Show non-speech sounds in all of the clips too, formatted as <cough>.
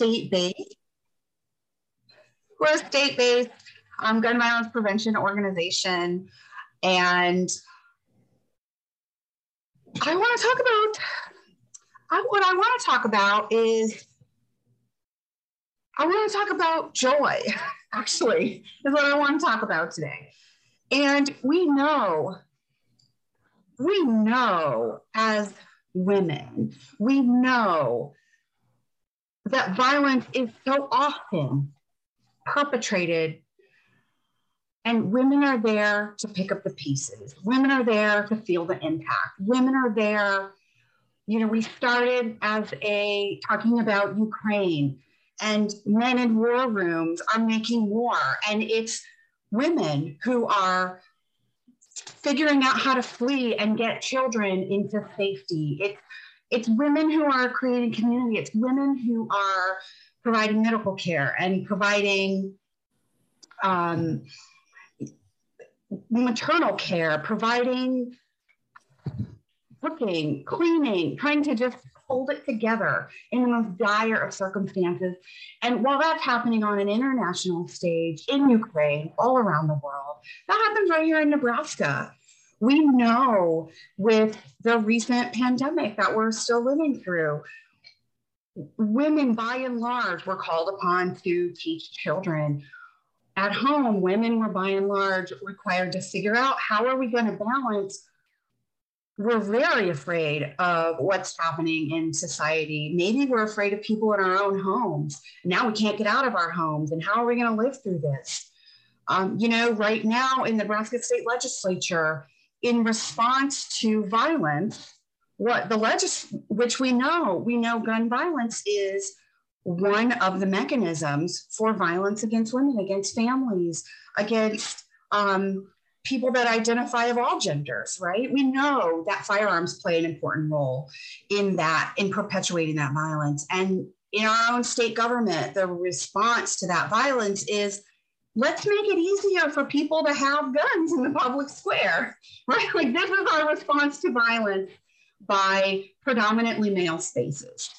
state-based. We're a state-based um, gun violence prevention organization, and I want to talk about. I, what I want to talk about is I want to talk about joy. <laughs> Actually, is what I want to talk about today. And we know, we know as women, we know that violence is so often perpetrated and women are there to pick up the pieces. Women are there to feel the impact. Women are there. You know, we started as a talking about Ukraine and men in war rooms are making war. And it's women who are figuring out how to flee and get children into safety. It's it's women who are creating community. It's women who are providing medical care and providing um, maternal care, providing cooking, cleaning, trying to just hold it together in the most dire of circumstances. And while that's happening on an international stage in Ukraine, all around the world, that happens right here in Nebraska. We know with the recent pandemic that we're still living through, women by and large were called upon to teach children at home women were by and large required to figure out how are we going to balance we're very afraid of what's happening in society. Maybe we're afraid of people in our own homes. Now we can't get out of our homes. And how are we going to live through this? Um, you know, right now in the Nebraska State Legislature, in response to violence, what the legis, which we know, we know gun violence is one of the mechanisms for violence against women, against families, against um, people that identify of all genders, right? We know that firearms play an important role in that, in perpetuating that violence. And in our own state government, the response to that violence is let's make it easier for people to have guns in the public square, <laughs> right? Like this is our response to violence by predominantly male spaces.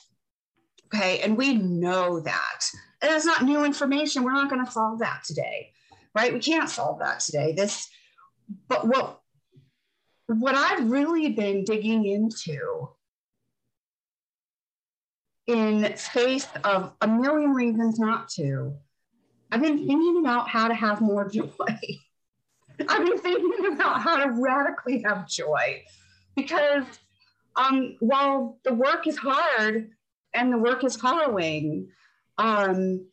Okay, and we know that. And it's not new information. We're not going to solve that today, right? We can't solve that today. This but what what I've really been digging into in face of a million reasons not to, I've been thinking about how to have more joy. <laughs> I've been thinking about how to radically have joy because um, while the work is hard and the work is harrowing, um,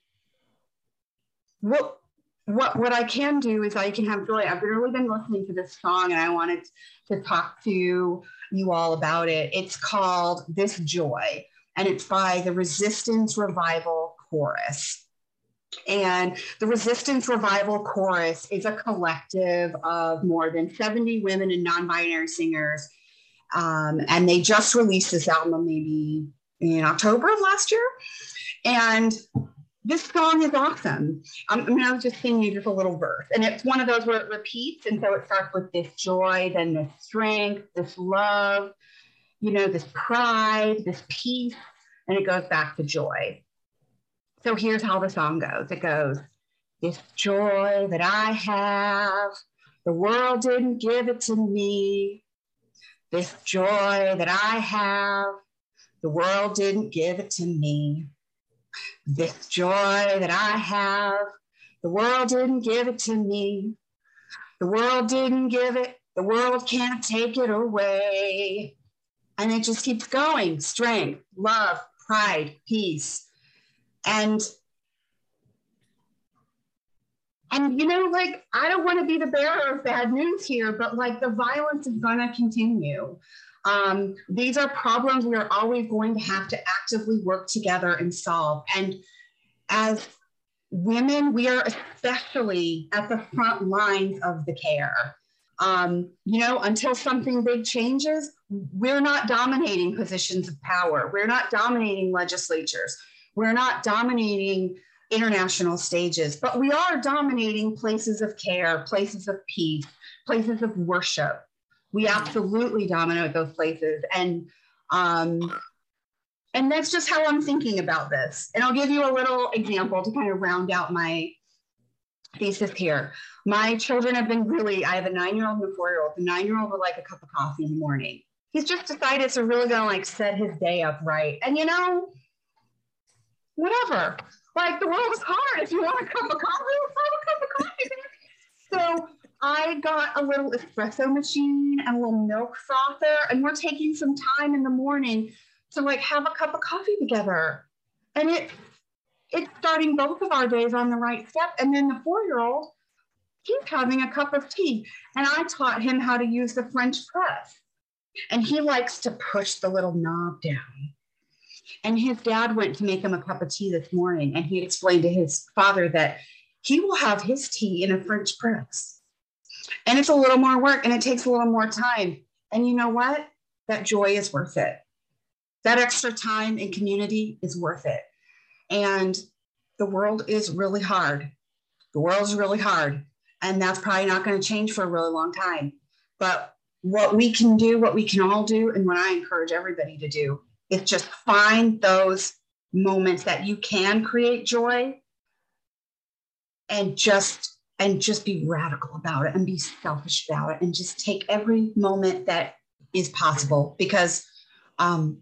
what what what I can do is I can have joy. I've really been listening to this song and I wanted to talk to you all about it. It's called This Joy and it's by the Resistance Revival Chorus. And the Resistance Revival Chorus is a collective of more than 70 women and non binary singers. Um, and they just released this album maybe in October of last year. And this song is awesome. Um, I mean, I was just singing you just a little verse, and it's one of those where it repeats, and so it starts with this joy, then this strength, this love, you know, this pride, this peace, and it goes back to joy. So here's how the song goes. It goes, "This joy that I have, the world didn't give it to me. This joy that I have, the world didn't give it to me." This joy that I have, the world didn't give it to me. The world didn't give it, the world can't take it away. And it just keeps going strength, love, pride, peace. And and you know, like I don't want to be the bearer of bad news here, but like the violence is gonna continue. Um, these are problems we are always going to have to actively work together and solve. And as women, we are especially at the front lines of the care. Um, you know, until something big changes, we're not dominating positions of power. We're not dominating legislatures. We're not dominating international stages, but we are dominating places of care, places of peace, places of worship we absolutely dominate those places and um, And that's just how I'm thinking about this. And I'll give you a little example to kind of round out my thesis here. My children have been really, I have a nine year old and a four year old. The nine year old would like a cup of coffee in the morning. He's just decided to really gonna like set his day up right. And you know, whatever. Like the world is hard. If you want a cup of coffee, have a cup of coffee. so I got a little espresso machine and a little milk frother, and we're taking some time in the morning to like have a cup of coffee together. And it it's starting both of our days on the right step. And then the four-year-old, he's having a cup of tea. And I taught him how to use the French press. And he likes to push the little knob down. And his dad went to make him a cup of tea this morning, and he explained to his father that he will have his tea in a French press. And it's a little more work and it takes a little more time. And you know what? That joy is worth it. That extra time in community is worth it. And the world is really hard. The world is really hard. And that's probably not going to change for a really long time. But what we can do, what we can all do, and what I encourage everybody to do is just find those moments that you can create joy and just and just be radical about it and be selfish about it and just take every moment that is possible because um,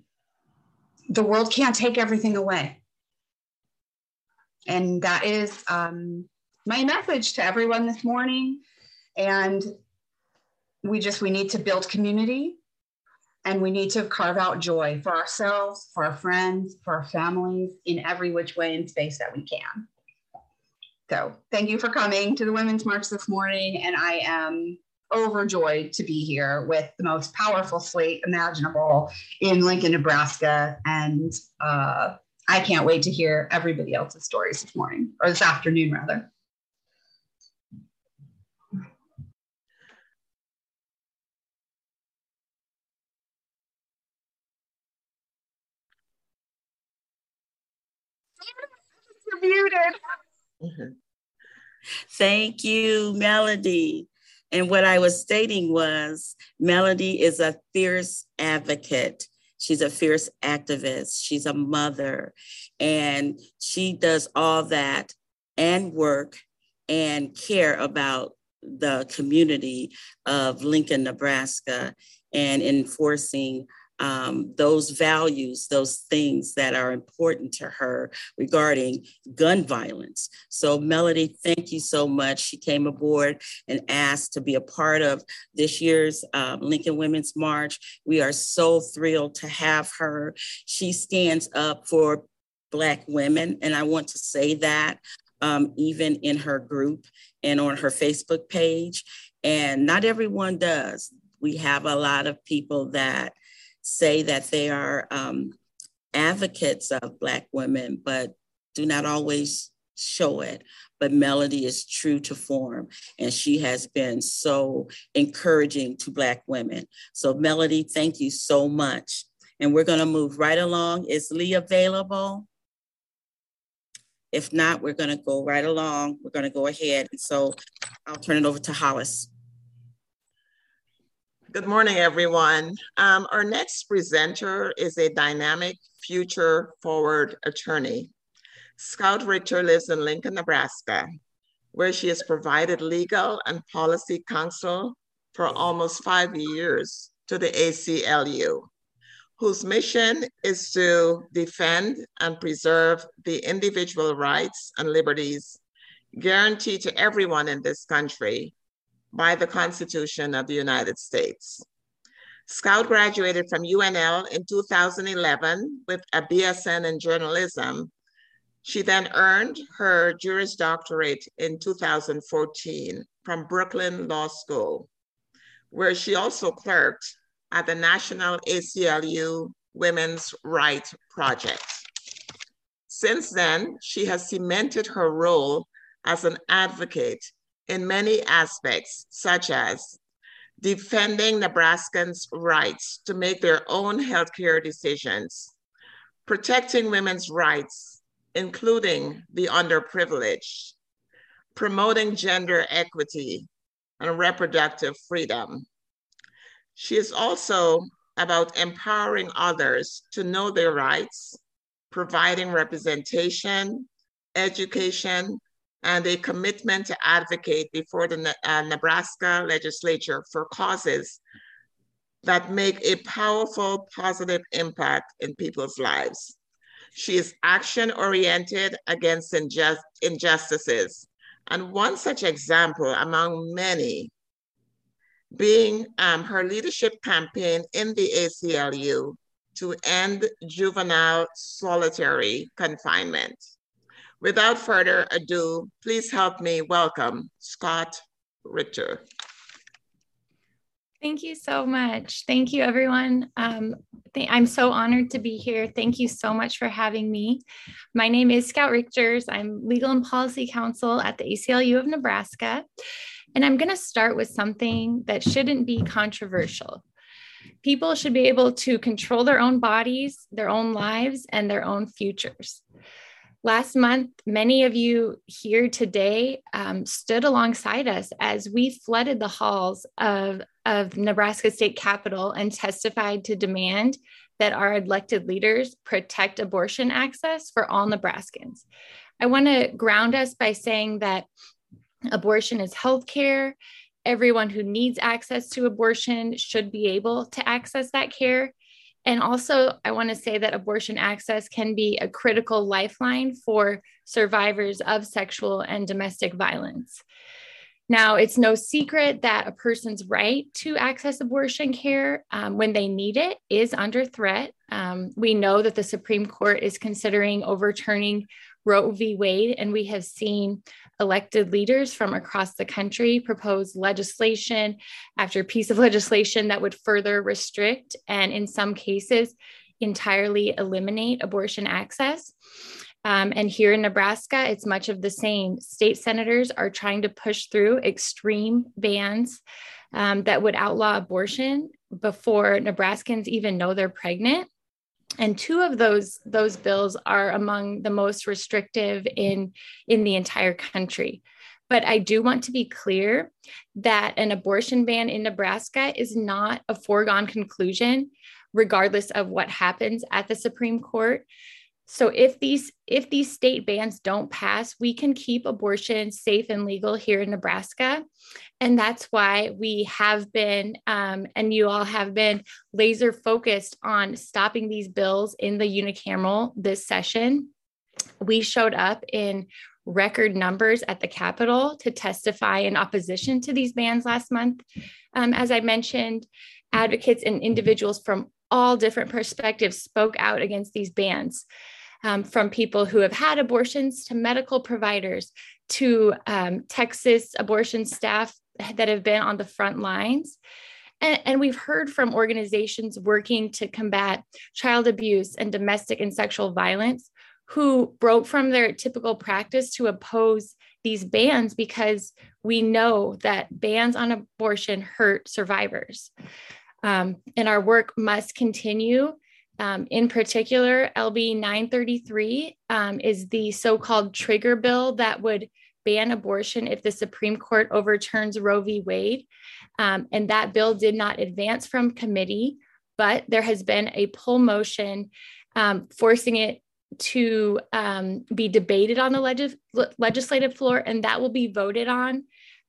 the world can't take everything away. And that is um, my message to everyone this morning. And we just we need to build community and we need to carve out joy for ourselves, for our friends, for our families in every which way and space that we can. So thank you for coming to the Women's March this morning. And I am overjoyed to be here with the most powerful slate imaginable in Lincoln, Nebraska. And uh, I can't wait to hear everybody else's stories this morning or this afternoon, rather. Muted. Thank you, Melody. And what I was stating was Melody is a fierce advocate. She's a fierce activist. She's a mother. And she does all that and work and care about the community of Lincoln, Nebraska, and enforcing um, those values, those things that are important to her regarding gun violence. So, Melody, thank you so much. She came aboard and asked to be a part of this year's um, Lincoln Women's March. We are so thrilled to have her. She stands up for Black women, and I want to say that um, even in her group and on her Facebook page. And not everyone does. We have a lot of people that say that they are um, advocates of Black women, but do not always show it. But Melody is true to form, and she has been so encouraging to Black women. So, Melody, thank you so much. And we're going to move right along. Is Lee available? If not, we're going to go right along. We're going to go ahead. And so I'll turn it over to Hollis. Good morning, everyone. Um, our next presenter is a dynamic future forward attorney. Scout Richter lives in Lincoln, Nebraska, where she has provided legal and policy counsel for almost five years to the ACLU, whose mission is to defend and preserve the individual rights and liberties guaranteed to everyone in this country by the Constitution of the United States. Scout graduated from UNL in 2011 with a BSN in journalism. She then earned her Juris Doctorate in 2014 from Brooklyn Law School, where she also clerked at the National ACLU Women's Right Project. Since then, she has cemented her role as an advocate in many aspects, such as defending Nebraskans' rights to make their own healthcare decisions, protecting women's rights, including the underprivileged, promoting gender equity and reproductive freedom. She is also about empowering others to know their rights, providing representation, education, and a commitment to advocate before the uh, Nebraska legislature for causes that make a powerful positive impact in people's lives. She is action oriented against injust injustices. And one such example among many being um, her leadership campaign in the ACLU to end juvenile solitary confinement. Without further ado, please help me welcome Scout Richter. Thank you so much. Thank you, everyone. Um, I'm so honored to be here. Thank you so much for having me. My name is Scout Richters. I'm legal and policy counsel at the ACLU of Nebraska. And I'm going to start with something that shouldn't be controversial. People should be able to control their own bodies, their own lives, and their own futures. Last month, many of you here today um, stood alongside us as we flooded the halls of, of Nebraska State Capitol and testified to demand that our elected leaders protect abortion access for all Nebraskans. I want to ground us by saying that abortion is health care. Everyone who needs access to abortion should be able to access that care. And also, I want to say that abortion access can be a critical lifeline for survivors of sexual and domestic violence. Now, it's no secret that a person's right to access abortion care um, when they need it is under threat. Um, we know that the Supreme Court is considering overturning Roe v. Wade, and we have seen elected leaders from across the country propose legislation after piece of legislation that would further restrict and, in some cases, entirely eliminate abortion access. Um, and here in Nebraska, it's much of the same. State senators are trying to push through extreme bans um, that would outlaw abortion before Nebraskans even know they're pregnant and two of those those bills are among the most restrictive in in the entire country. But i do want to be clear that an abortion ban in nebraska is not a foregone conclusion regardless of what happens at the supreme court so if these if these state bans don't pass, we can keep abortion safe and legal here in Nebraska, and that's why we have been um, and you all have been laser focused on stopping these bills in the unicameral this session. We showed up in record numbers at the Capitol to testify in opposition to these bans last month. Um, as I mentioned, advocates and individuals from all different perspectives spoke out against these bans um, from people who have had abortions to medical providers to um, Texas abortion staff that have been on the front lines. And, and, we've heard from organizations working to combat child abuse and domestic and sexual violence who broke from their typical practice to oppose these bans because we know that bans on abortion hurt survivors. Um, and our work must continue um, in particular, LB 933 um, is the so called trigger bill that would ban abortion if the Supreme Court overturns Roe v. Wade. Um, and that bill did not advance from committee, but there has been a pull motion um, forcing it to um, be debated on the legis- legislative floor, and that will be voted on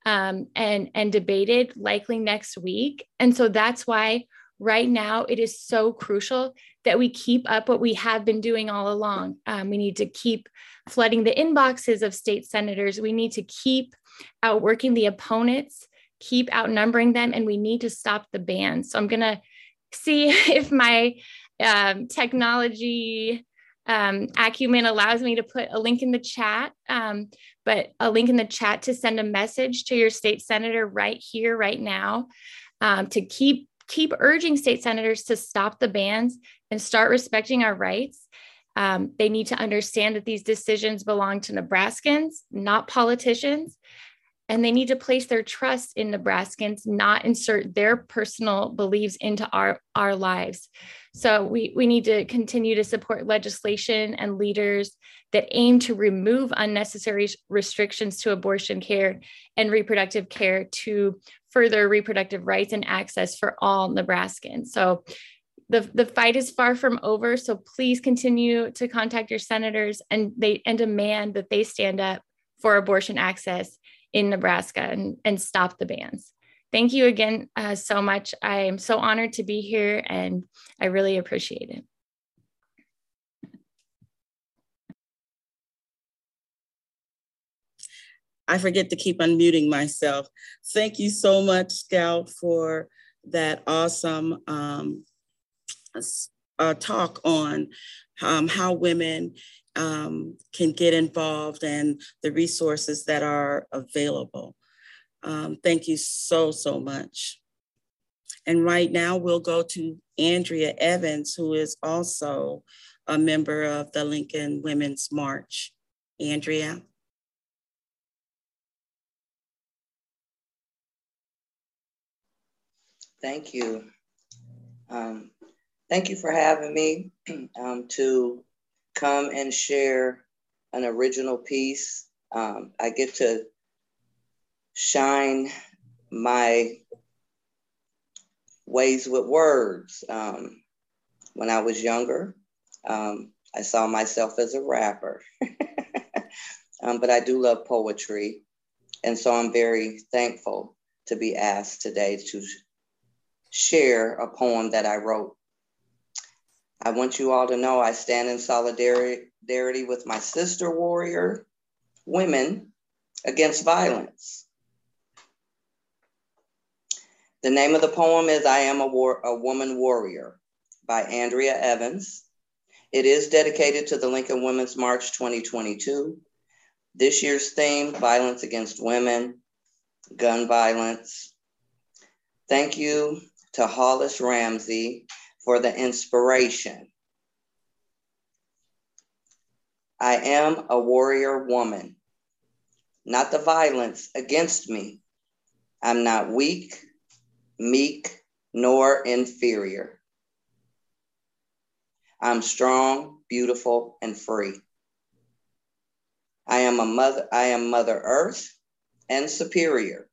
um, and, and debated likely next week. And so that's why right now it is so crucial that we keep up what we have been doing all along. Um, we need to keep flooding the inboxes of state senators. We need to keep outworking the opponents, keep outnumbering them, and we need to stop the bans. So I'm going to see <laughs> if my um, technology um, acumen allows me to put a link in the chat, um, but a link in the chat to send a message to your state senator right here, right now, um, to keep keep urging state senators to stop the bans and start respecting our rights. Um, they need to understand that these decisions belong to Nebraskans, not politicians. And they need to place their trust in Nebraskans, not insert their personal beliefs into our, our lives. So we, we need to continue to support legislation and leaders that aim to remove unnecessary restrictions to abortion care and reproductive care to further reproductive rights and access for all Nebraskans. So the, the fight is far from over. So please continue to contact your senators and they and demand that they stand up for abortion access in Nebraska and, and stop the bans. Thank you again uh, so much. I am so honored to be here and I really appreciate it. I forget to keep unmuting myself. Thank you so much, Scout, for that awesome um, uh, talk on um, how women um, can get involved and the resources that are available. Um, thank you so, so much. And right now we'll go to Andrea Evans, who is also a member of the Lincoln Women's March. Andrea. Thank you. Um, thank you for having me <clears throat> um, to come and share an original piece. Um, I get to shine my ways with words. Um, when I was younger, um, I saw myself as a rapper, <laughs> um, but I do love poetry. And so I'm very thankful to be asked today to share a poem that I wrote I want you all to know I stand in solidarity with my sister warrior women against violence. The name of the poem is I Am a, War- a Woman Warrior by Andrea Evans. It is dedicated to the Lincoln Women's March 2022. This year's theme violence against women, gun violence. Thank you to Hollis Ramsey for the inspiration. I am a warrior woman, not the violence against me. I'm not weak, meek, nor inferior. I'm strong, beautiful, and free. I am a mother, I am Mother Earth and superior,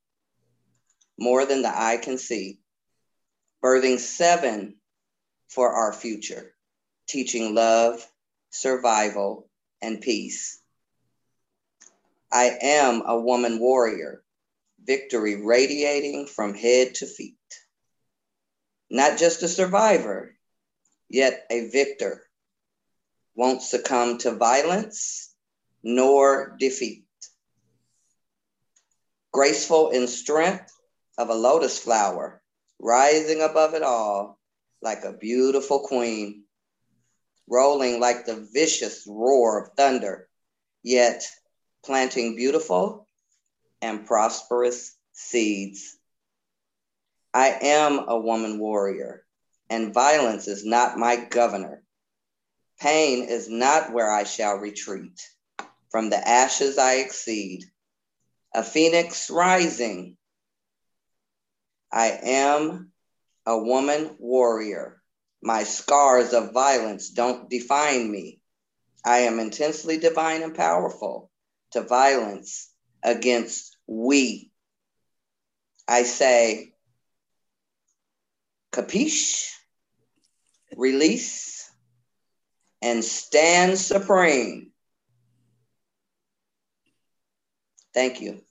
more than the eye can see. Birthing seven for our future, teaching love, survival, and peace. I am a woman warrior, victory radiating from head to feet. Not just a survivor, yet a victor. Won't succumb to violence nor defeat. Graceful in strength of a lotus flower, rising above it all, like a beautiful queen, rolling like the vicious roar of thunder, yet planting beautiful and prosperous seeds. I am a woman warrior, and violence is not my governor. Pain is not where I shall retreat. From the ashes I exceed. A phoenix rising. I am a woman warrior. My scars of violence don't define me. I am intensely divine and powerful to violence against we. I say, capiche, release, and stand supreme. Thank you.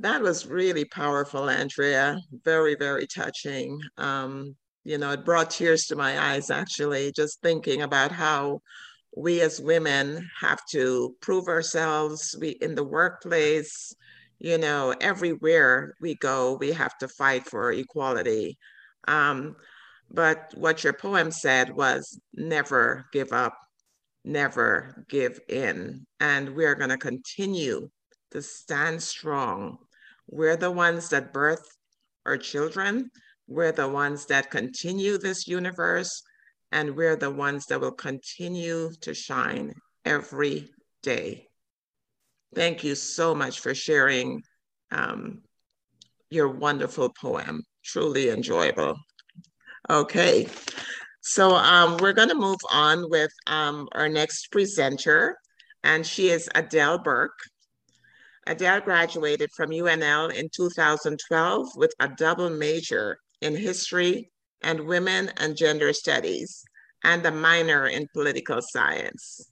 That was really powerful, Andrea. Very, very touching. Um, you know, it brought tears to my eyes actually, just thinking about how we as women have to prove ourselves we in the workplace, you know, everywhere we go, we have to fight for equality. Um, but what your poem said was never give up, never give in. And we're going to continue to stand strong we're the ones that birth our children. We're the ones that continue this universe. And we're the ones that will continue to shine every day. Thank you so much for sharing um, your wonderful poem. Truly enjoyable. Okay, so um, we're going to move on with um, our next presenter, and she is Adele Burke. Adele graduated from UNL in 2012 with a double major in history and women and gender studies and a minor in political science.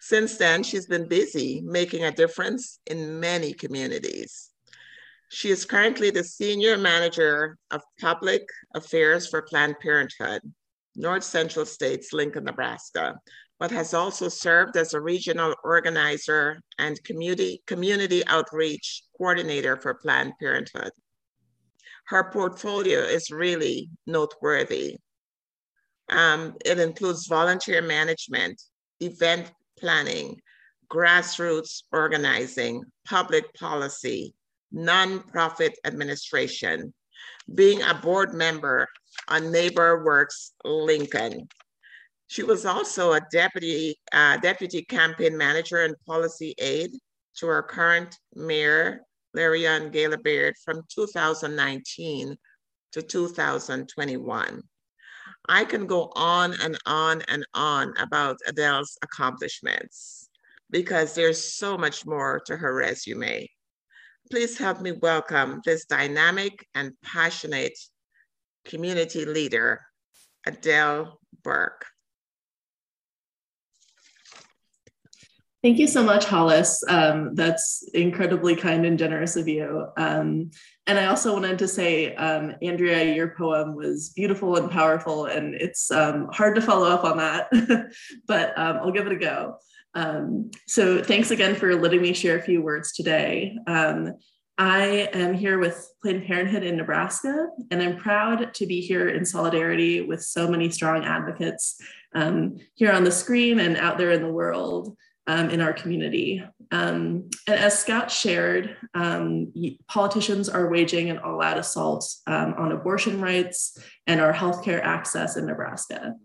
Since then, she's been busy making a difference in many communities. She is currently the Senior Manager of Public Affairs for Planned Parenthood, North Central States, Lincoln, Nebraska, but has also served as a regional organizer and community, community outreach coordinator for Planned Parenthood. Her portfolio is really noteworthy. Um, it includes volunteer management, event planning, grassroots organizing, public policy, nonprofit administration, being a board member on NeighborWorks Lincoln. She was also a deputy, uh, deputy campaign manager and policy aide to our current mayor, Leirion Gaylor Baird, from 2019 to 2021. I can go on and on and on about Adele's accomplishments because there's so much more to her resume. Please help me welcome this dynamic and passionate community leader, Adele Burke. Thank you so much, Hollis. Um, that's incredibly kind and generous of you. Um, and I also wanted to say, um, Andrea, your poem was beautiful and powerful, and it's um, hard to follow up on that, <laughs> but um, I'll give it a go. Um, so thanks again for letting me share a few words today. I am here with Planned Parenthood in Nebraska, and I'm proud to be here in solidarity with so many strong advocates here on the screen and out there in the world um, in our community. Um, and as Scout shared, um, politicians are waging an all out assault um, on abortion rights and our healthcare access in Nebraska.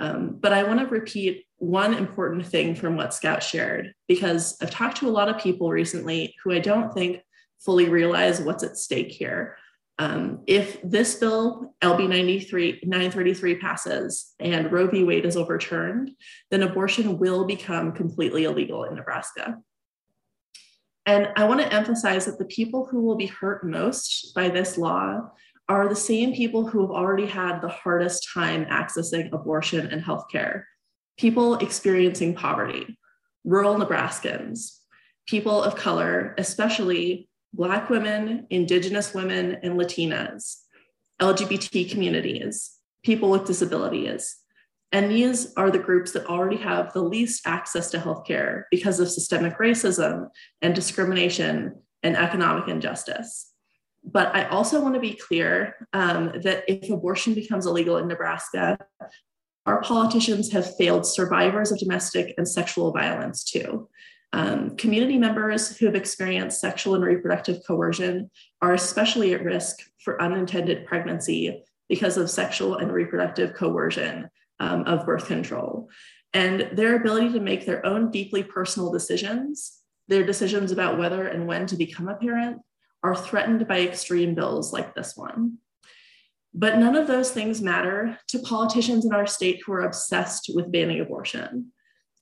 Um, but I want to repeat one important thing from what Scout shared, because I've talked to a lot of people recently who I don't think fully realize what's at stake here. Um, if this bill, LB 93, 933, passes and Roe v. Wade is overturned, then abortion will become completely illegal in Nebraska. And I want to emphasize that the people who will be hurt most by this law are the same people who have already had the hardest time accessing abortion and healthcare people experiencing poverty, rural Nebraskans, people of color, especially Black women, Indigenous women, and Latinas, LGBT communities, people with disabilities. And these are the groups that already have the least access to healthcare because of systemic racism and discrimination and economic injustice. But I also want to be clear um, that if abortion becomes illegal in Nebraska, our politicians have failed survivors of domestic and sexual violence too. Um, community members who have experienced sexual and reproductive coercion are especially at risk for unintended pregnancy because of sexual and reproductive coercion um, of birth control. And their ability to make their own deeply personal decisions, their decisions about whether and when to become a parent, are threatened by extreme bills like this one. But none of those things matter to politicians in our state who are obsessed with banning abortion.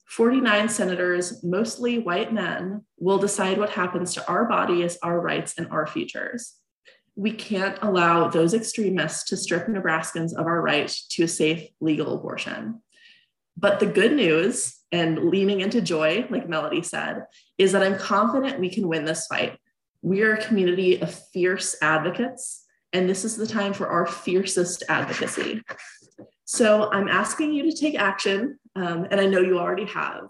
49 senators, mostly white men, will decide what happens to our bodies, our rights, and our futures. We can't allow those extremists to strip Nebraskans of our right to a safe, legal abortion. But the good news, and leaning into joy, like Melody said, is that I'm confident we can win this fight. We are a community of fierce advocates, and this is the time for our fiercest advocacy. So I'm asking you to take action, um, and I know you already have,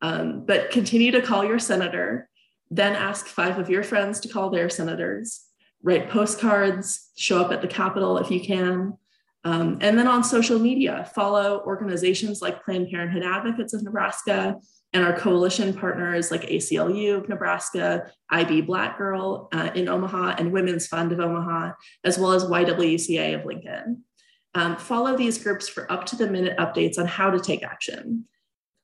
um, but continue to call your senator, then ask five of your friends to call their senators, write postcards, show up at the Capitol if you can. Um, and then on social media, follow organizations like Planned Parenthood Advocates of Nebraska and our coalition partners like ACLU of Nebraska, I Be Black Girl uh, in Omaha, and Women's Fund of Omaha, as well as YWCA of Lincoln. Um, follow these groups for up to the minute updates on how to take action.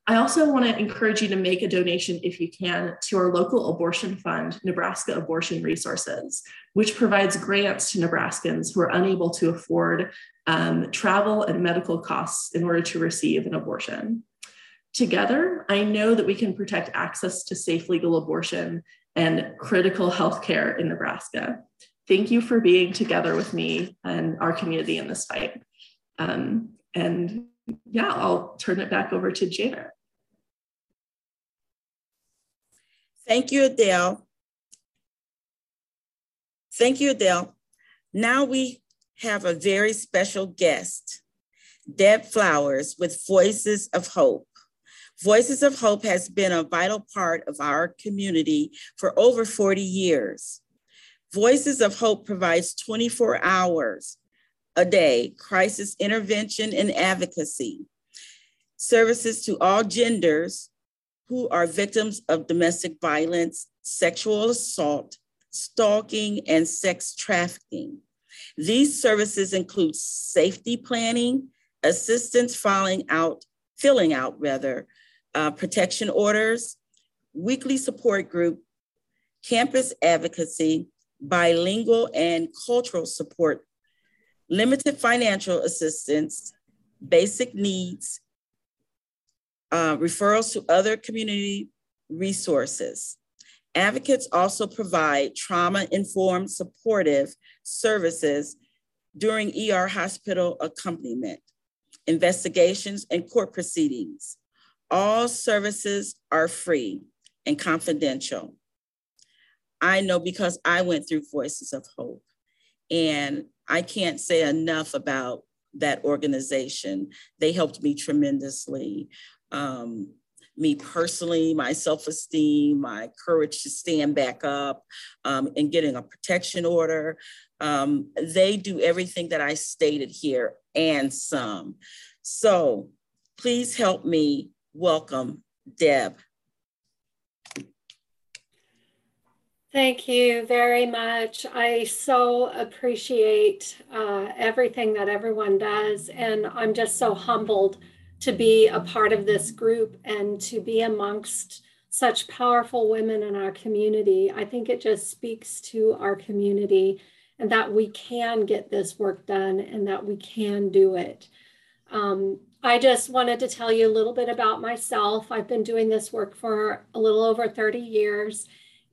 I also want to encourage you to make a donation if you can to our local abortion fund, Nebraska Abortion Resources, which provides grants to Nebraskans who are unable to afford um, travel and medical costs in order to receive an abortion. Together, I know that we can protect access to safe legal abortion and critical health care in Nebraska. Thank you for being together with me and our community in this fight. Um, and yeah, I'll turn it back over to Janet. Thank you, Adele. Thank you, Adele. Now we have a very special guest, Deb Flowers with Voices of Hope. Voices of Hope has been a vital part of our community for over 40 years. Voices of Hope provides 24 hours a day crisis intervention and advocacy services to all genders who are victims of domestic violence, sexual assault, stalking, and sex trafficking. These services include safety planning, assistance filing out, filling out rather, uh, protection orders, weekly support group, campus advocacy, bilingual and cultural support, limited financial assistance, basic needs, uh, referrals to other community resources. Advocates also provide trauma informed supportive services during ER hospital accompaniment, investigations, and court proceedings. All services are free and confidential. I know because I went through Voices of Hope, and I can't say enough about that organization. They helped me tremendously. Um, me personally, my self esteem, my courage to stand back up, um, and getting a protection order. Um, they do everything that I stated here and some. So please help me welcome Deb. Thank you very much. I so appreciate uh, everything that everyone does, and I'm just so humbled to be a part of this group and to be amongst such powerful women in our community. I think it just speaks to our community and that we can get this work done and that we can do it. Um, I just wanted to tell you a little bit about myself. I've been doing this work for a little over 30 years,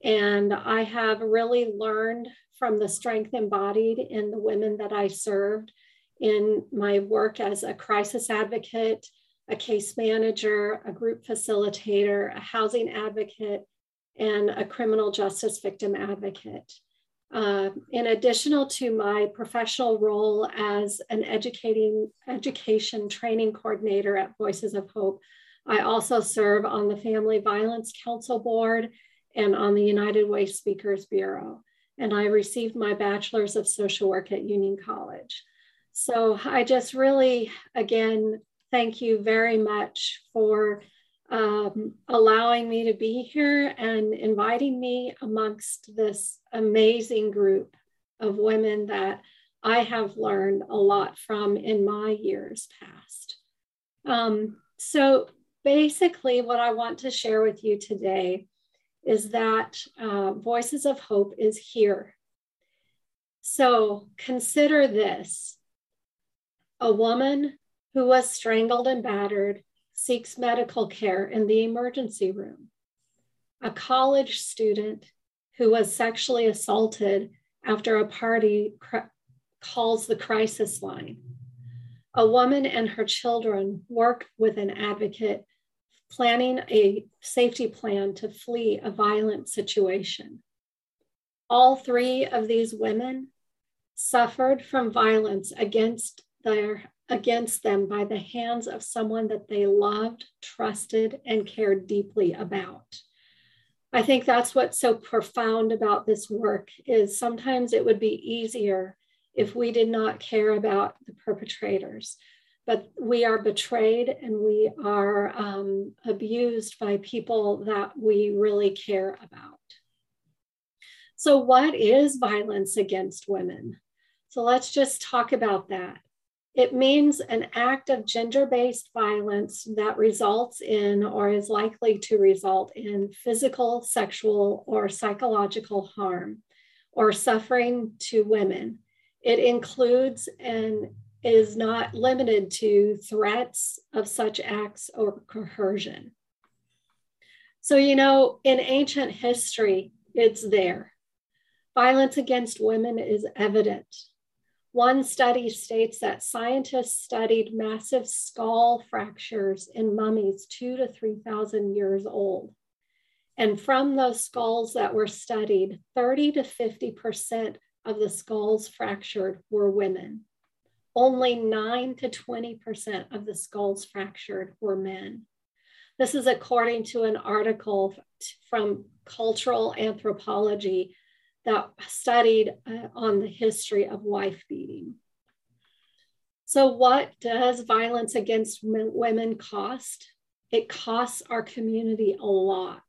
and I have really learned from the strength embodied in the women that I served in my work as a crisis advocate, a case manager, a group facilitator, a housing advocate, and a criminal justice victim advocate. Uh, in addition to my professional role as an educating education training coordinator at Voices of Hope, I also serve on the Family Violence Council Board and on the United Way Speakers Bureau. And I received my bachelor's of social work at Union College. So I just really, again, thank you very much for um, allowing me to be here and inviting me amongst this amazing group of women that I have learned a lot from in my years past. Um, so, basically, what I want to share with you today is that uh, Voices of Hope is here. So, consider this a woman who was strangled and battered seeks medical care in the emergency room. A college student who was sexually assaulted after a party calls the crisis line. A woman and her children work with an advocate planning a safety plan to flee a violent situation. All three of these women suffered from violence against their against them by the hands of someone that they loved, trusted, and cared deeply about. I think that's what's so profound about this work is sometimes it would be easier if we did not care about the perpetrators, but we are betrayed and we are um, abused by people that we really care about. So, what is violence against women? So, let's just talk about that. It means an act of gender based violence that results in or is likely to result in physical, sexual, or psychological harm or suffering to women. It includes an is not limited to threats of such acts or coercion. So, you know, in ancient history, it's there. Violence against women is evident. One study states that scientists studied massive skull fractures in mummies two to 3,000 years old. And from those skulls that were studied, 30 to 50% of the skulls fractured were women. Only 9 to 20% of the skulls fractured were men. This is according to an article from Cultural Anthropology that studied uh, on the history of wife beating. So, what does violence against women cost? It costs our community a lot.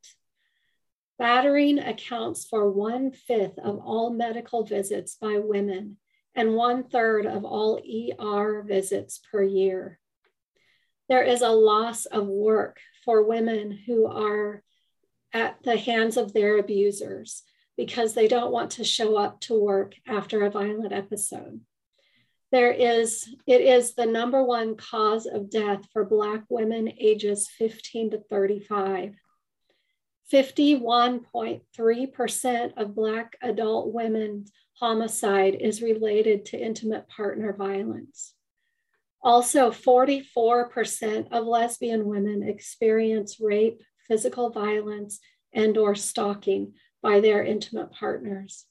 Battering accounts for one fifth of all medical visits by women and one third of all ER visits per year. There is a loss of work for women who are at the hands of their abusers because they don't want to show up to work after a violent episode. There is, it is the number one cause of death for Black women ages 15 to 35. 51.3% of Black adult women's homicide is related to intimate partner violence. Also, 44% of lesbian women experience rape, physical violence, and or stalking by their intimate partners.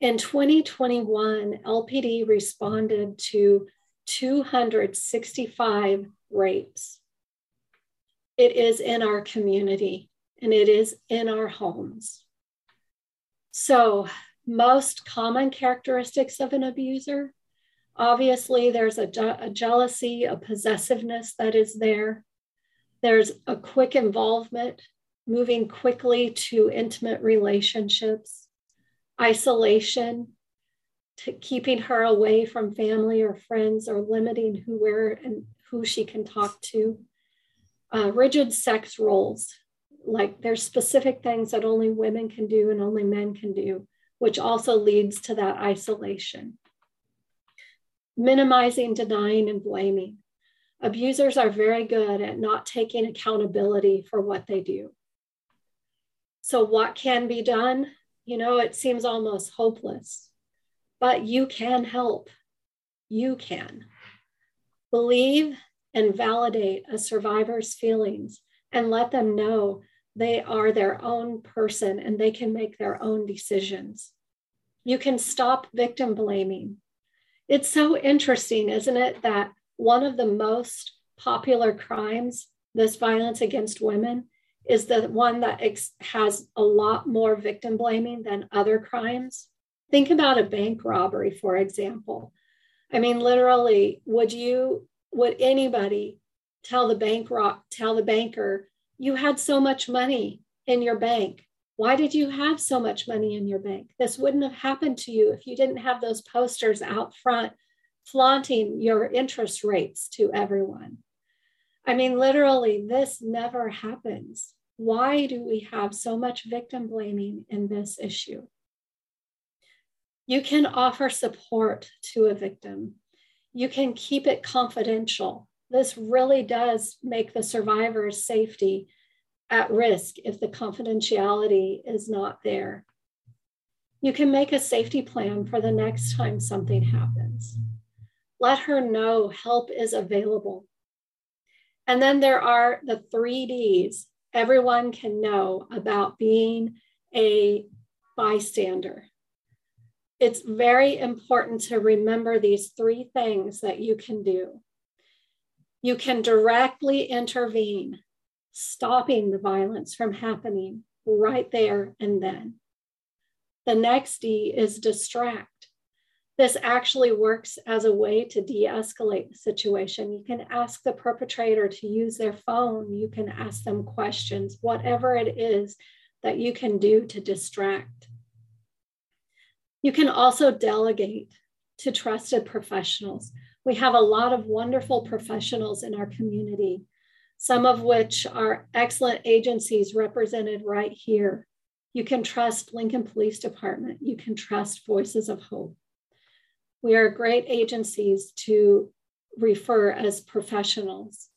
In 2021, LPD responded to 265 rapes. It is in our community and it is in our homes. So, most common characteristics of an abuser obviously, there's a, a jealousy, a possessiveness that is there. There's a quick involvement moving quickly to intimate relationships, isolation, keeping her away from family or friends or limiting who where and who she can talk to. Uh, rigid sex roles, like there's specific things that only women can do and only men can do, which also leads to that isolation. Minimizing, denying, and blaming. Abusers are very good at not taking accountability for what they do. So, what can be done? You know, it seems almost hopeless, but you can help. You can. Believe and validate a survivor's feelings and let them know they are their own person and they can make their own decisions. You can stop victim blaming. It's so interesting, isn't it, that one of the most popular crimes, this violence against women, is the one that ex- has a lot more victim blaming than other crimes. Think about a bank robbery, for example. I mean, literally, would you, would anybody tell the bank rock, tell the banker, you had so much money in your bank. Why did you have so much money in your bank? This wouldn't have happened to you if you didn't have those posters out front flaunting your interest rates to everyone. I mean, literally, this never happens. Why do we have so much victim blaming in this issue? You can offer support to a victim. You can keep it confidential. This really does make the survivor's safety at risk if the confidentiality is not there. You can make a safety plan for the next time something happens. Let her know help is available. And then there are the three Ds everyone can know about being a bystander. It's very important to remember these three things that you can do. You can directly intervene, stopping the violence from happening right there and then. The next D is distract. This actually works as a way to de escalate the situation. You can ask the perpetrator to use their phone, you can ask them questions, whatever it is that you can do to distract. You can also delegate to trusted professionals. We have a lot of wonderful professionals in our community, some of which are excellent agencies represented right here. You can trust Lincoln Police Department. You can trust Voices of Hope. We are great agencies to refer as professionals.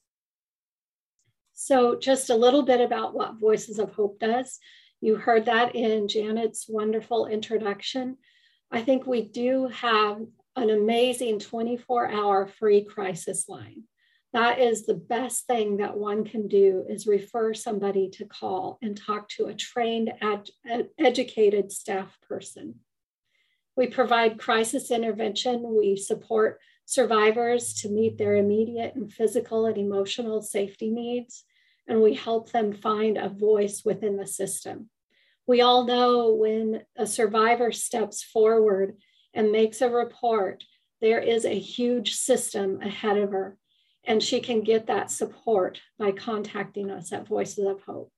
So, just a little bit about what Voices of Hope does. You heard that in Janet's wonderful introduction. I think we do have an amazing 24 hour free crisis line. That is the best thing that one can do is refer somebody to call and talk to a trained, ed- educated staff person. We provide crisis intervention. We support survivors to meet their immediate and physical and emotional safety needs, and we help them find a voice within the system. We all know when a survivor steps forward and makes a report, there is a huge system ahead of her, and she can get that support by contacting us at Voices of Hope.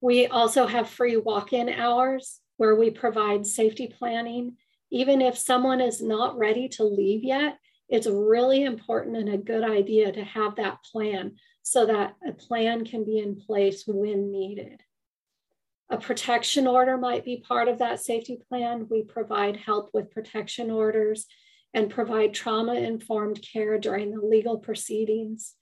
We also have free walk in hours where we provide safety planning. Even if someone is not ready to leave yet, it's really important and a good idea to have that plan so that a plan can be in place when needed. A protection order might be part of that safety plan. We provide help with protection orders and provide trauma informed care during the legal proceedings.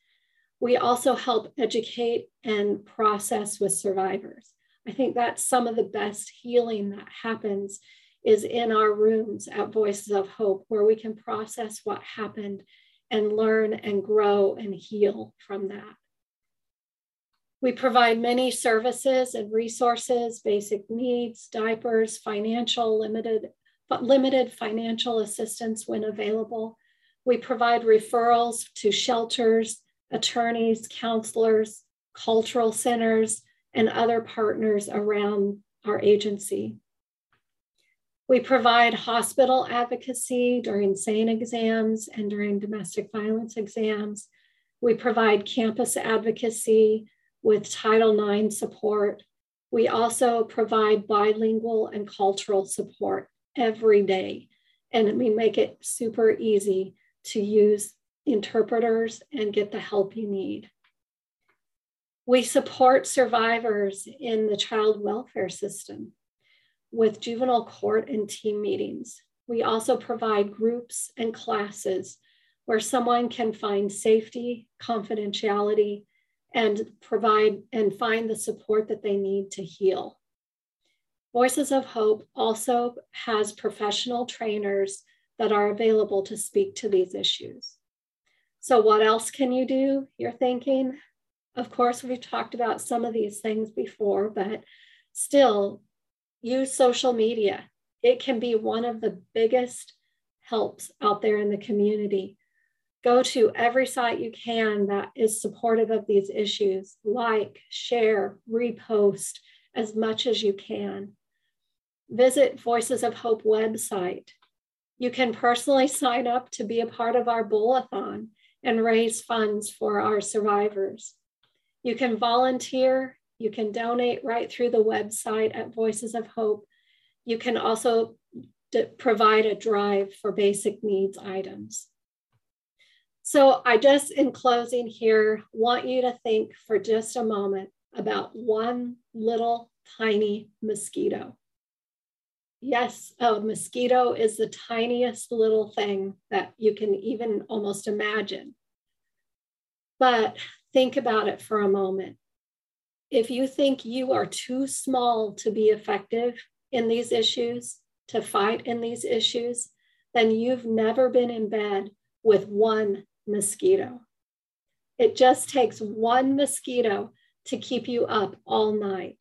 We also help educate and process with survivors. I think that's some of the best healing that happens is in our rooms at Voices of Hope, where we can process what happened and learn and grow and heal from that. We provide many services and resources, basic needs, diapers, financial limited, but limited financial assistance when available. We provide referrals to shelters, attorneys, counselors, cultural centers, and other partners around our agency. We provide hospital advocacy during SANE exams and during domestic violence exams. We provide campus advocacy with Title IX support. We also provide bilingual and cultural support every day, and we make it super easy to use interpreters and get the help you need. We support survivors in the child welfare system with juvenile court and team meetings. We also provide groups and classes where someone can find safety, confidentiality, and provide and find the support that they need to heal. Voices of Hope also has professional trainers that are available to speak to these issues. So, what else can you do? You're thinking, of course, we've talked about some of these things before, but still use social media. It can be one of the biggest helps out there in the community go to every site you can that is supportive of these issues, like, share, repost as much as you can. Visit Voices of Hope website. You can personally sign up to be a part of our bowl-a-thon and raise funds for our survivors. You can volunteer, you can donate right through the website at Voices of Hope. You can also provide a drive for basic needs items. So I just, in closing here, want you to think for just a moment about one little tiny mosquito. Yes, a mosquito is the tiniest little thing that you can even almost imagine. But think about it for a moment. If you think you are too small to be effective in these issues, to fight in these issues, then you've never been in bed with one mosquito. It just takes one mosquito to keep you up all night.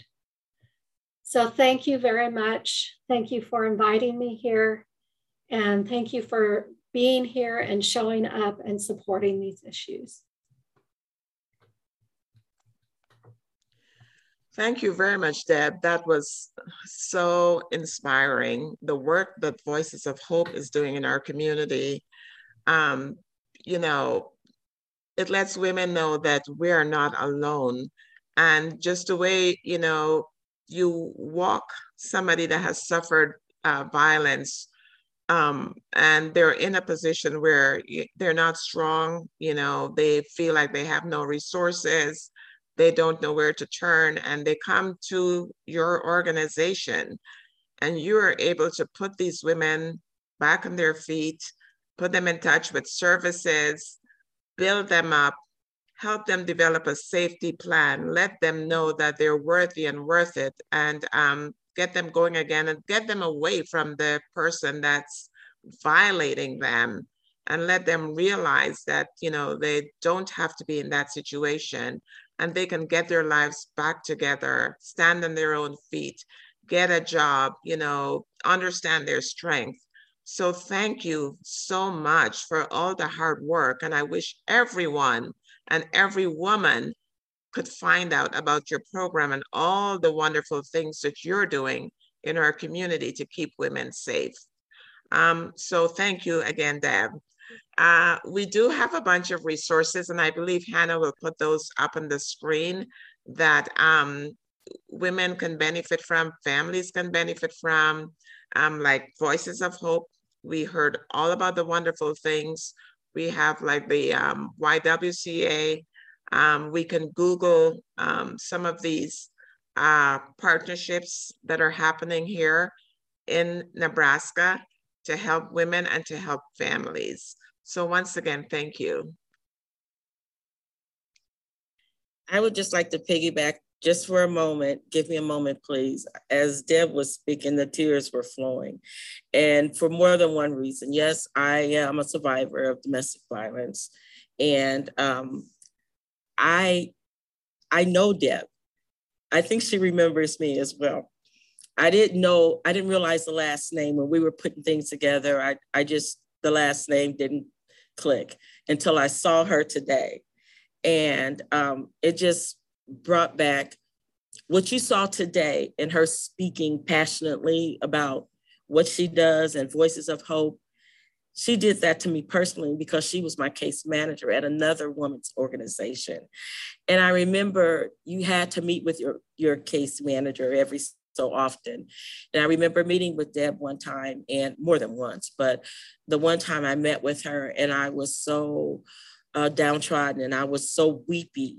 So, thank you very much. Thank you for inviting me here. And thank you for being here and showing up and supporting these issues. Thank you very much, Deb. That was so inspiring. The work that Voices of Hope is doing in our community. Um, you know, it lets women know that we are not alone. And just the way, you know, you walk somebody that has suffered uh, violence um, and they're in a position where they're not strong, you know, they feel like they have no resources, they don't know where to turn, and they come to your organization and you are able to put these women back on their feet, put them in touch with services, build them up, help them develop a safety plan, let them know that they're worthy and worth it, and um, get them going again and get them away from the person that's violating them and let them realize that you know they don't have to be in that situation and they can get their lives back together stand on their own feet get a job you know understand their strength so thank you so much for all the hard work and i wish everyone and every woman could find out about your program and all the wonderful things that you're doing in our community to keep women safe um, so thank you again, Deb. Uh, we do have a bunch of resources, and I believe Hannah will put those up on the screen that um, women can benefit from, families can benefit from, um, like Voices of Hope. We heard all about the wonderful things. We have like the um, YWCA. Um, we can Google um, some of these uh, partnerships that are happening here in Nebraska to help women and to help families. So once again, thank you. I would just like to piggyback just for a moment. Give me a moment, please. As Deb was speaking, the tears were flowing. And for more than one reason. Yes, I am a survivor of domestic violence. And um, I, I know Deb. I think she remembers me as well. I didn't know, I didn't realize the last name when we were putting things together. I, I just, the last name didn't click until I saw her today. And um, it just brought back what you saw today in her speaking passionately about what she does and Voices of Hope. She did that to me personally because she was my case manager at another women's organization. And I remember you had to meet with your, your case manager every so often. And I remember meeting with Deb one time and more than once, but the one time I met with her and I was so uh, downtrodden and I was so weepy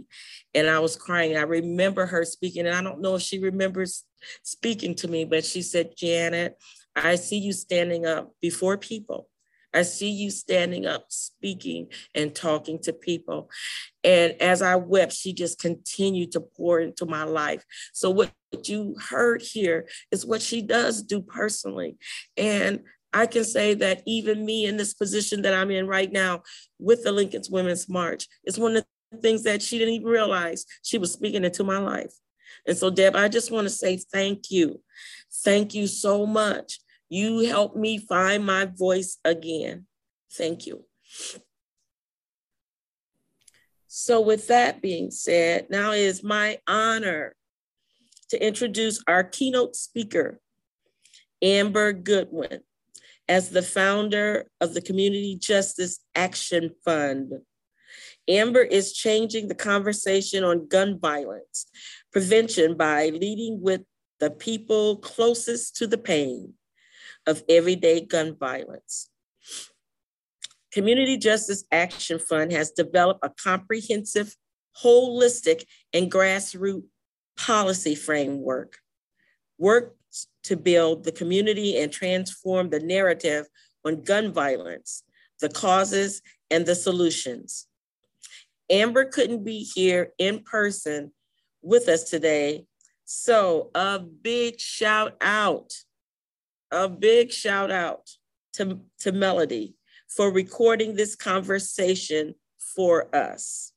and I was crying. I remember her speaking, and I don't know if she remembers speaking to me, but she said, Janet, I see you standing up before people. I see you standing up, speaking and talking to people. And as I wept, she just continued to pour into my life. So, what you heard here is what she does do personally. And I can say that even me in this position that I'm in right now with the Lincoln's Women's March is one of the things that she didn't even realize she was speaking into my life. And so, Deb, I just want to say thank you. Thank you so much. You helped me find my voice again. Thank you. So, with that being said, now it is my honor to introduce our keynote speaker, Amber Goodwin, as the founder of the Community Justice Action Fund. Amber is changing the conversation on gun violence prevention by leading with the people closest to the pain of everyday gun violence. Community Justice Action Fund has developed a comprehensive, holistic, and grassroots policy framework, works to build the community and transform the narrative on gun violence, the causes, and the solutions. Amber couldn't be here in person with us today, so a big shout out a big shout out to, to Melody for recording this conversation for us.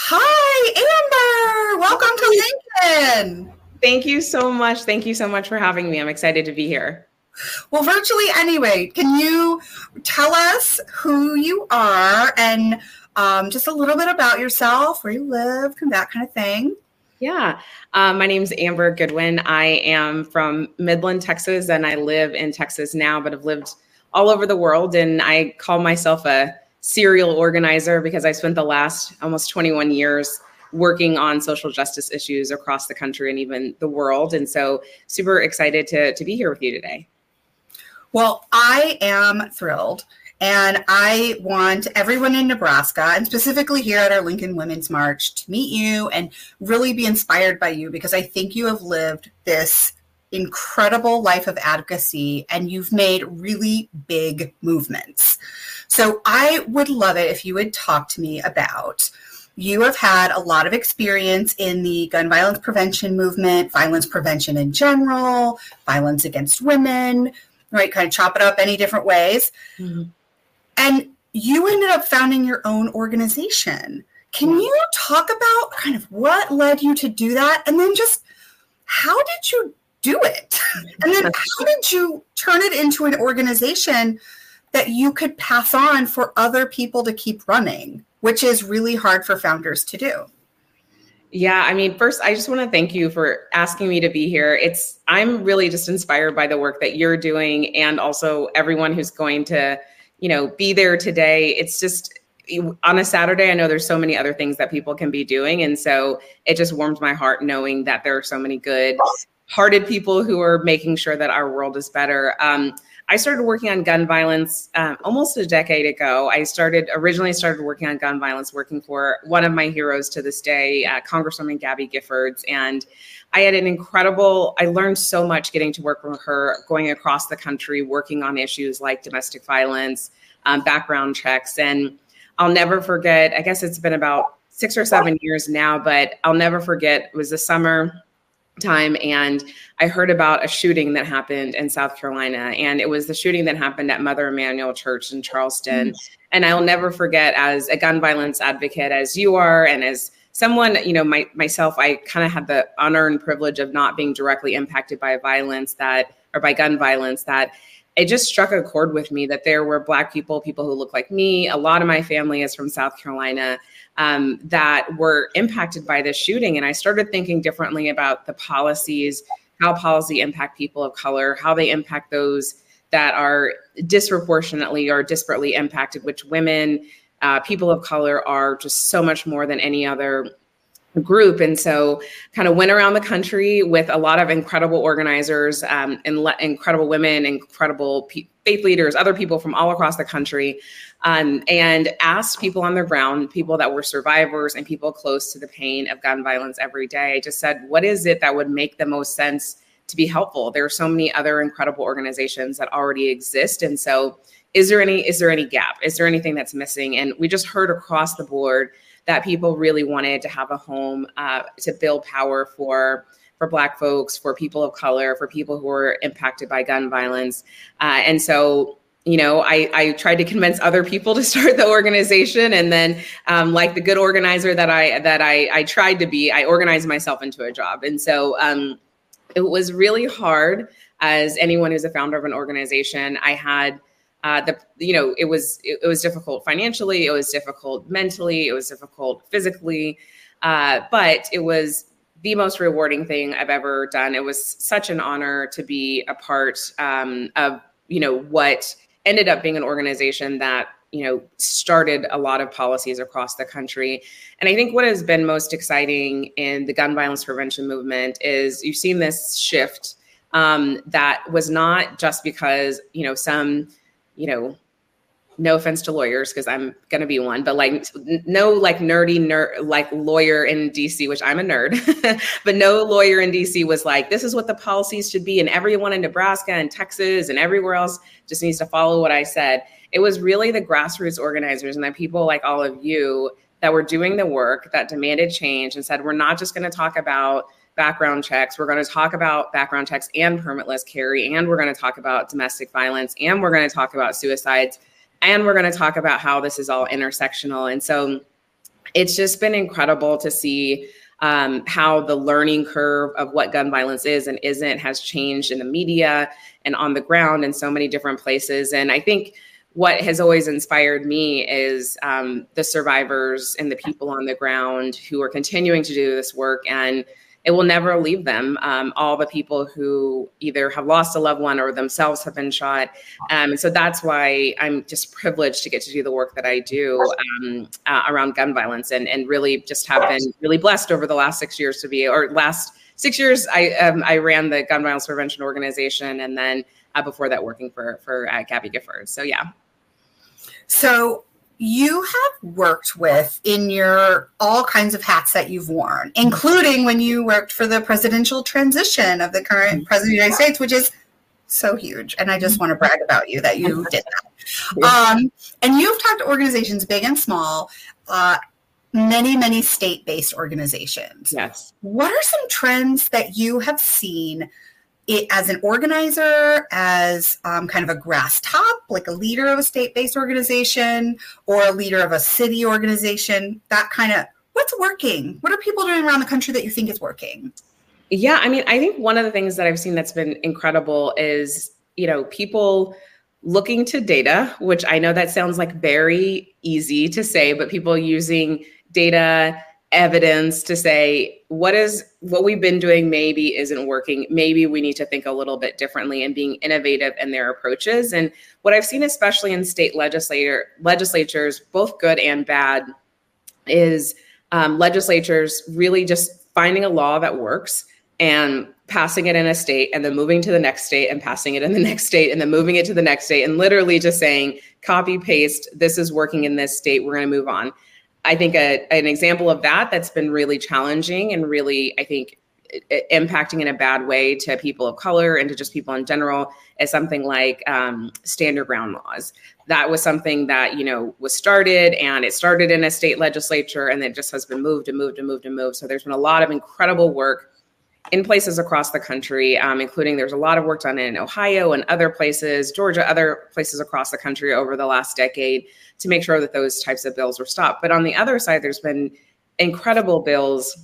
Hi, Amber. Welcome to Lincoln. Thank you so much. Thank you so much for having me. I'm excited to be here. Well, virtually anyway, can you tell us who you are and um, just a little bit about yourself, where you live, that kind of thing. Yeah. Um, my name is Amber Goodwin. I am from Midland, Texas, and I live in Texas now, but have lived all over the world. And I call myself a serial organizer because I spent the last almost 21 years working on social justice issues across the country and even the world. And so, super excited to, to be here with you today. Well, I am thrilled And I want everyone in Nebraska, and specifically here at our Lincoln Women's March, to meet you and really be inspired by you because I think you have lived this incredible life of advocacy and you've made really big movements. So I would love it if you would talk to me about you have had a lot of experience in the gun violence prevention movement, violence prevention in general, violence against women, right? Kind of chop it up any different ways. Mm-hmm. And you ended up founding your own organization. Can you talk about kind of what led you to do that? And then just how did you do it? And then how did you turn it into an organization that you could pass on for other people to keep running, which is really hard for founders to do? Yeah, I mean, first, I just want to thank you for asking me to be here. It's I'm really just inspired by the work that you're doing, and also everyone who's going to, you know, be there today. It's just on a Saturday. I know there's so many other things that people can be doing, and so it just warms my heart knowing that there are so many good hearted people who are making sure that our world is better. Um, I started working on gun violence um, almost a decade ago. I started originally started working on gun violence, working for one of my heroes to this day, uh, Congresswoman Gabby Giffords, and I had an incredible. I learned so much getting to work with her, going across the country, working on issues like domestic violence, um, background checks, and I'll never forget. I guess it's been about six or seven years now, but I'll never forget. It was the summer time and I heard about a shooting that happened in South Carolina and it was the shooting that happened at Mother Emanuel Church in Charleston. Mm-hmm. and I'll never forget as a gun violence advocate as you are and as someone you know my, myself I kind of had the unearned privilege of not being directly impacted by violence that or by gun violence that it just struck a chord with me that there were black people people who look like me. A lot of my family is from South Carolina um, that were impacted by this shooting. And I started thinking differently about the policies, how policy impact people of color, how they impact those that are disproportionately or disparately impacted, which women, uh, people of color are just so much more than any other group and so kind of went around the country with a lot of incredible organizers um, and le- incredible women incredible pe- faith leaders other people from all across the country um, and asked people on the ground, people that were survivors and people close to the pain of gun violence every day. I just said, what is it that would make the most sense to be helpful? There are so many other incredible organizations that already exist. And so is there any is there any gap? Is there anything that's missing? And we just heard across the board that people really wanted to have a home uh, to build power for for Black folks, for people of color, for people who are impacted by gun violence. Uh, and so you know, I, I tried to convince other people to <laughs> start the organization, and then, um, like the good organizer that I that I, I tried to be, I organized myself into a job, and so um, it was really hard. As anyone who's a founder of an organization, I had uh, the you know it was it, it, was difficult financially, it was difficult mentally, it was difficult physically, uh, but it was the most rewarding thing I've ever done. It was such an honor to be a part um, of you know what ended up being an organization that you know started a lot of policies across the country and i think what has been most exciting in the gun violence prevention movement is you've seen this shift um, that was not just because you know some you know no offense to lawyers because I'm gonna be one, but like no like nerdy nerd like lawyer in DC, which I'm a nerd, <laughs> but no lawyer in DC was like, this is what the policies should be, and everyone in Nebraska and Texas and everywhere else just needs to follow what I said. It was really the grassroots organizers and the people like all of you that were doing the work that demanded change and said, we're not just gonna talk about background checks. We're going to talk about background checks and permitless carry, and we're going to talk about domestic violence, and we're going to talk about suicides and we're going to talk about how this is all intersectional. And so it's just been incredible to see um, how the learning curve of what gun violence is and isn't has changed in the media and on the ground in so many different places. And I think what has always inspired me is um, the survivors and the people on the ground who are continuing to do this work and it will never leave them. Um, all the people who either have lost a loved one or themselves have been shot. Um, and so that's why I'm just privileged to get to do the work that I do um, uh, around gun violence and, and really just have been really blessed over the last six years to be, or last six years, I, um, I ran the gun violence prevention organization. And then uh, before that, working for, for uh, Gabby Gifford. So yeah. So you have worked with in your all kinds of hats that you've worn, including when you worked for the presidential transition of the current president of the United States, which is so huge. And I just want to brag about you that you <laughs> did that. Um, and you've talked to organizations big and small, uh, many, many state based organizations. Yes. What are some trends that you have seen? It, as an organizer, as um, kind of a grass top, like a leader of a state based organization or a leader of a city organization, that kind of what's working? What are people doing around the country that you think is working? Yeah, I mean, I think one of the things that I've seen that's been incredible is, you know, people looking to data, which I know that sounds like very easy to say, but people using data evidence to say what is what we've been doing maybe isn't working. Maybe we need to think a little bit differently and being innovative in their approaches. And what i've seen especially in state legislator legislatures both good and bad is um, legislatures really just finding a law that works and passing it in a state and then moving to the next state and passing it in the <laughs> next state and then moving it to the next state and literally just saying copy paste this is working in this state we're going to move on I think a, an example of that that's been really challenging and really, I think, impacting in a bad way to people of color and to just people in general is something like um, ground laws. That was something that you know was started, and it started in a state legislature, and it just has been moved and moved and moved and moved. So there's been a lot of incredible work in places across the country, um, including there's a lot of work done in Ohio and other places, Georgia, other places across the country over the last decade to make sure that those types of bills were stopped. But on the other side, there's been incredible bills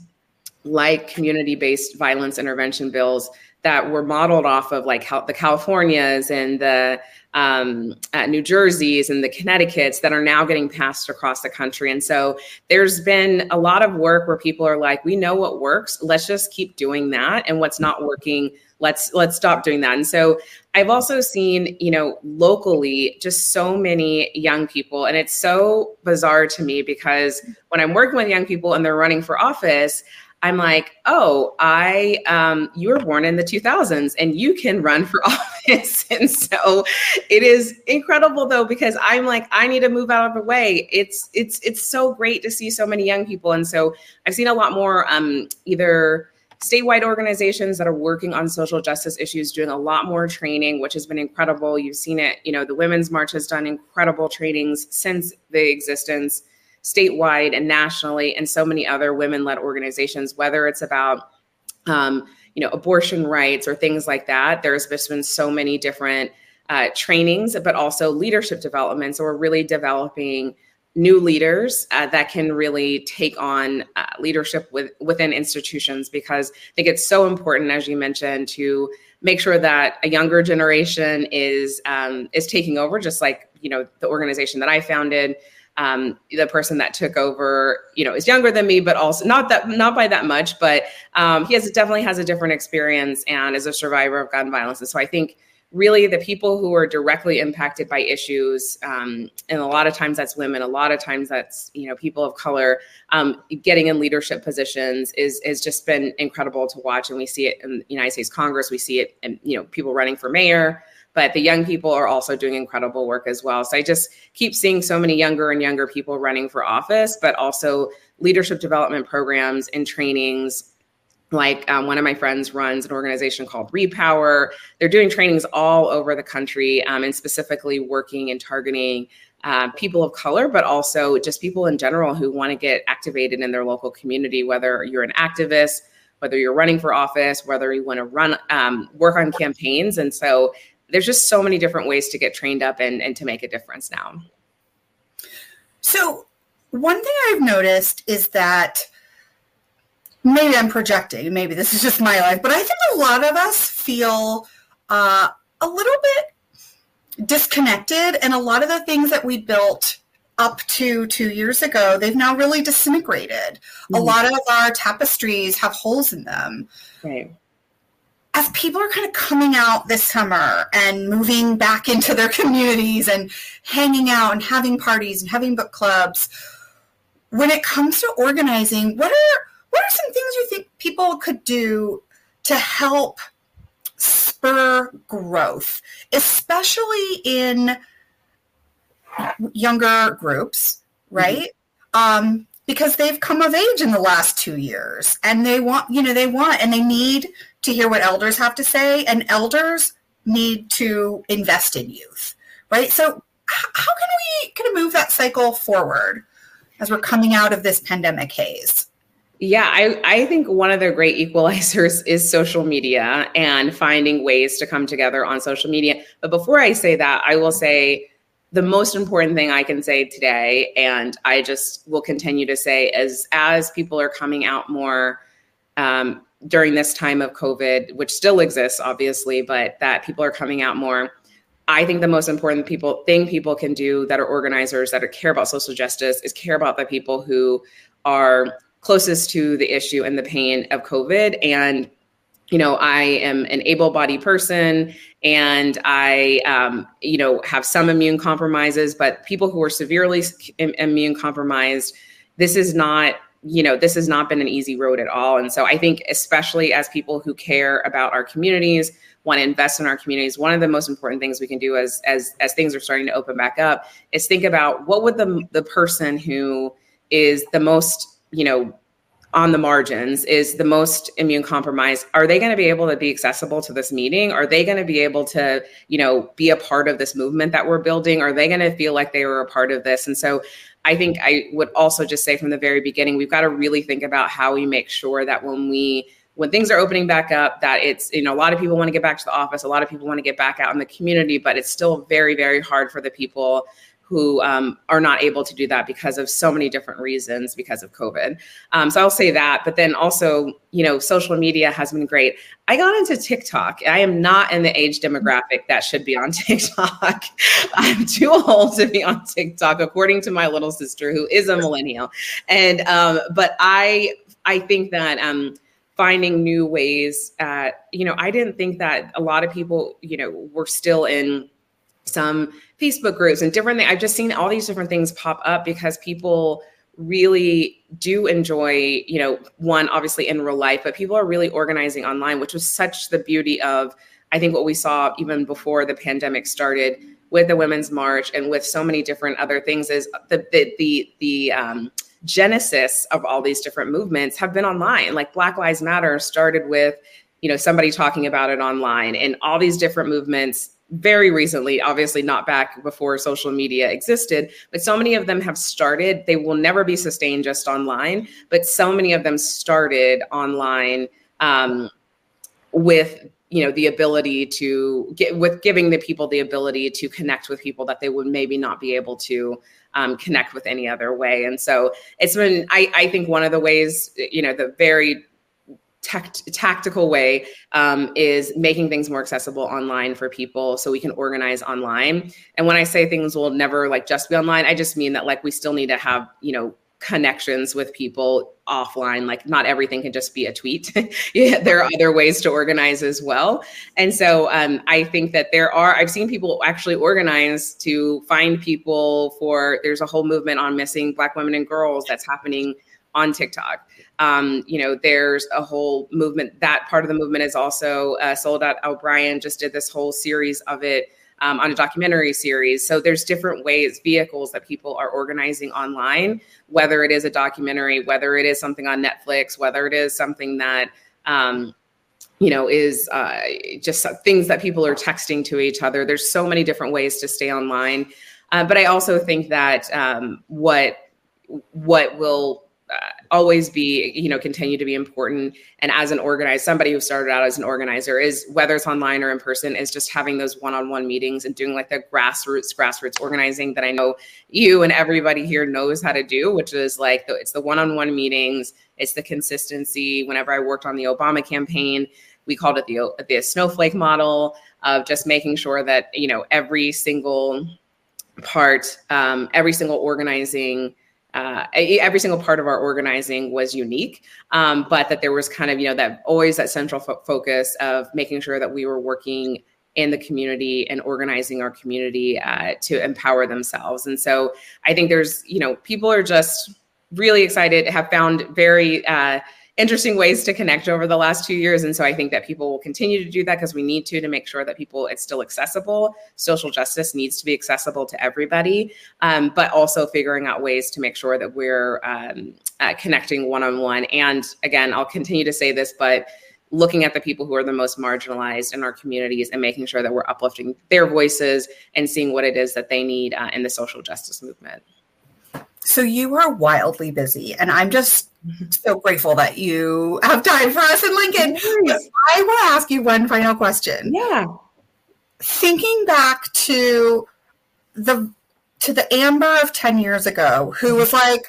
like community based violence intervention bills that were modeled off of like the Californias and the um, uh, New Jerseys and the Connecticut's that are now getting passed across the country. And so there's been a lot of work where people are like, we know what works. Let's just keep doing that. And what's not working, let's let's stop doing that. And so I've also seen, you know, locally just so many young people. And it's so bizarre to me because when I'm working with young people and they're running for office, I'm like, oh, I, um, you were born in the 2000s and you can run for <laughs> office. <laughs> and so it is incredible though, because I'm like, I need to move out of the way. It's, it's, it's so great to see so many young people. And so I've seen a lot more, um, either statewide organizations that are working on social justice issues doing a lot more training which has been incredible you've seen it you know the women's march has done incredible trainings since the existence statewide and nationally, and so many other women-led organizations. Whether it's about um, you know abortion rights or things like that, there's just been so many different uh, trainings, but also leadership development. So we're really developing new leaders uh, that can really take on uh, leadership with, within institutions because I think it's so important, as you mentioned, to make sure that a younger generation is um, is taking over, just like you know the organization that I founded um, the person that took over, you know, is younger than me, but also not that not by that much, but um, he has definitely has a different experience and is a survivor of gun violence. And so I think really the people who are directly impacted by issues, um, and a lot of times that's women, a lot of times that's you know people of color, um, getting in leadership positions is has just been incredible to watch, and we see it in the United States Congress, we see it, in you know people running for mayor but the young people are also doing incredible work as well. So I just keep seeing so many younger and younger people running for office, but also leadership development programs and trainings. Like um, one of my friends runs an organization called Repower. They're doing trainings all over the country um, and specifically working and targeting uh, people of color, but also just people in general who want to get activated in their local community, whether you're an activist, whether you're running for office, whether you want to run um, work on campaigns. And so there's just so many different ways to get trained up and, and to make a difference now. So, one thing I've noticed is that maybe I'm projecting, maybe this is just my life, but I think a lot of us feel uh, a little bit disconnected, and a lot of the things that we built up to two years ago, they've now really disintegrated. Mm-hmm. A lot of our tapestries have holes in them. Right as people are kind of coming out this summer and moving back into their communities and hanging out and having parties and having book clubs, when it comes to organizing, what are what are some things you think people could do to help spur growth, especially in younger groups, right? Mm-hmm. Um, because they've come of age in the last two years and they want, you know, they want and they need to hear what elders have to say, and elders need to invest in youth, right? So, how can we kind of move that cycle forward as we're coming out of this pandemic haze? Yeah, I, I think one of the great <laughs> equalizers is social media and finding ways to come together on social media. But before I say that, I will say the most important thing I can say today, and I just will continue to say, is as people are coming out more um, during this time of COVID, which still exists, obviously, but that people are coming out more. I think the most important people thing people can do that are organizers that are, care about social justice is care about the people who are closest to the issue and the pain of COVID. And you know i am an able-bodied person and i um, you know have some immune compromises but people who are severely immune compromised this is not you know this has not been an easy road at all. And so i think especially as people who care about our communities want to invest in our communities one of the most important things we can do as as as things are starting to open back up is think about what would the the person who is the most you know on the margins is the most immune compromised. Are they going to be able to be accessible to this meeting? Are they going to be able to you know be a part of this movement that we're building? Are they going to feel like they were a part of this? And so i think i would also just say from the very beginning we've got to really think about how we make sure that when we when things are opening back up that it's you know a lot of people want to get back to the office a lot of people want to get back out in the community but it's still very very hard for the people who um, are not able to do that because of so many different reasons because of COVID. Um, so I'll say that. But then also, you know, social media has been great. I got into TikTok. I am not in the age demographic that should be on <laughs> TikTok. I'm too old to be on TikTok, according to my little sister, who is a millennial. And um, but I I think that um, finding new ways. At, you know, I didn't think that a lot of people, you know, were still in some Facebook groups and different things. I've just seen all these different things pop up because people really do enjoy, you know, one obviously in real life, but people are really organizing online, which was such the beauty of I think what we saw even before the pandemic started with the Women's March and with so many different other things is the the the, the um, genesis of all these different movements have been online. Like Black Lives Matter started with you know somebody talking about it online and all these different movements very recently, obviously not back before social media existed, but so many of them have started. They will never be sustained just online, but so many of them started online um, with you know the ability to get with giving the people the ability to connect with people that they would maybe not be able to um, connect with any other way and so it's been I, I think one of the ways you know the very tact- tactical way um, is making things more accessible online for people so we can organize online. And when i say things will never like just be online i just mean that like we still need to have you know connections with people offline. Like not everything can just be a tweet. <laughs> Yeah, there are other ways to organize as well. And so um, i think that there are i've seen people actually organize to find people for there's a whole movement on missing black women and girls that's happening on tiktok um, you know, there's a whole movement. That part of the movement is also uh, Soledad O'Brien just did this whole series of it um, on a documentary series. So there's different ways, vehicles that people are organizing online, whether it is a documentary, whether it is something on Netflix, whether it is something that, um, you know, is uh, just things that people are texting to each other. There's so many different ways to stay online. Uh, but I also think that um, what what will always be you know continue to be important. And as an organizer somebody who started out as an organizer is whether it's online or in person is just having those one-on-one meetings and doing like the grassroots grassroots organizing that i know you and everybody here knows how to do which is like the, it's the one-on-one meetings it's the consistency. Whenever i worked on the obama campaign we called it the the snowflake model of just making sure that you know every single part um, every single organizing uh, every single part of our organizing was unique, um, but that there was kind of, you know, that always that central fo- focus of making sure that we were working in the community and organizing our community uh, to empower themselves. And so I think there's, you know, people are just really excited, have found very, uh, interesting ways to connect over the last two years. And so I think that people will continue to do that because we need to to make sure that people it's still accessible. Social justice needs to be accessible to everybody, um, but also figuring out ways to make sure that we're um, uh, connecting one on one. And again, I'll continue to say this, but looking at the people who are the most marginalized in our communities and making sure that we're uplifting their voices and seeing what it is that they need uh, in the social justice movement. So you are wildly busy, and I'm just so grateful that you have time for us in Lincoln. I will ask you one final question. Yeah. Thinking back to the to the Amber of 10 years ago who was like,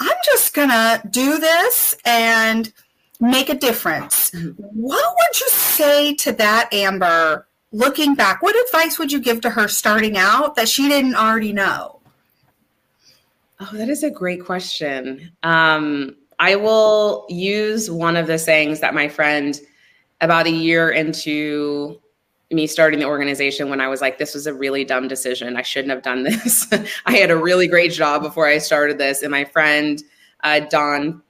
I'm just gonna do this and make a difference. Mm-hmm. What would you say to that Amber looking back? What advice would you give to her starting out that she didn't already know? Oh, that is a great question. Um, I will use one of the sayings that my friend, about a year into me starting the organization, when I was like, this was a really dumb decision. I shouldn't have done <laughs> this. I had a really great job before I started this. And my friend, uh,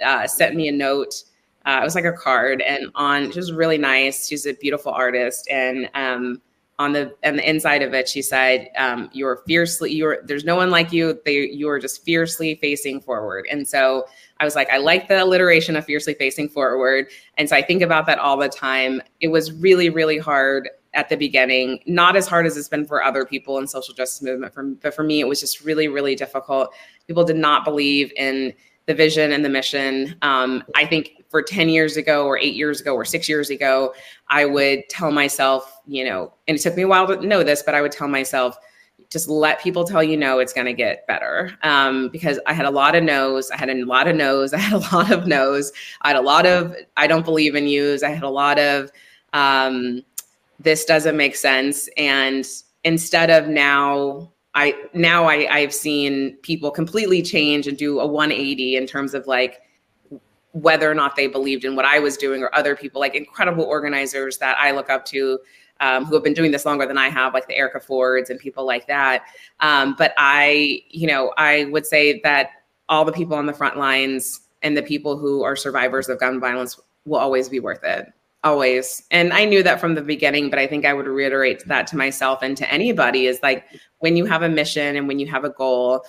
uh, sent me a note. Uh, it was like a card, and on, she was really nice. She's a beautiful artist. And um, on the and the inside of it she said um, you're fiercely you're there's no one like you. They you are just fiercely facing forward. And so i was like i like the alliteration of fiercely facing forward. And so i think about that all the time. It was really really hard at the beginning. Not as hard as it's been for other people in social justice movement. For, but for me it was just really really difficult. People did not believe in the vision and the mission um, i think for 10 years ago or eight years ago or six years ago, I would tell myself, you know, and it took me a while to know this, but I would tell myself, just let people tell you no, it's going to get better. Um, because I had a lot of no's. I had a lot of no's. <laughs> I had a lot of no's. I had a lot of, I don't believe in yous. I had a lot of, um, this doesn't make sense. And instead of now, I, now I, I've seen people completely change and do a 180 in terms of like, whether or not they believed in what I was doing or other people, like incredible organizers that I look up to um, who have been doing this longer than I have, like the Erica Fords and people like that. Um, but I, you know, I would say that all the people on the front lines and the people who are survivors of gun violence will always be worth it. Always. And I knew that from the beginning, but I think I would reiterate that to myself and to anybody is like when you have a mission and when you have a goal,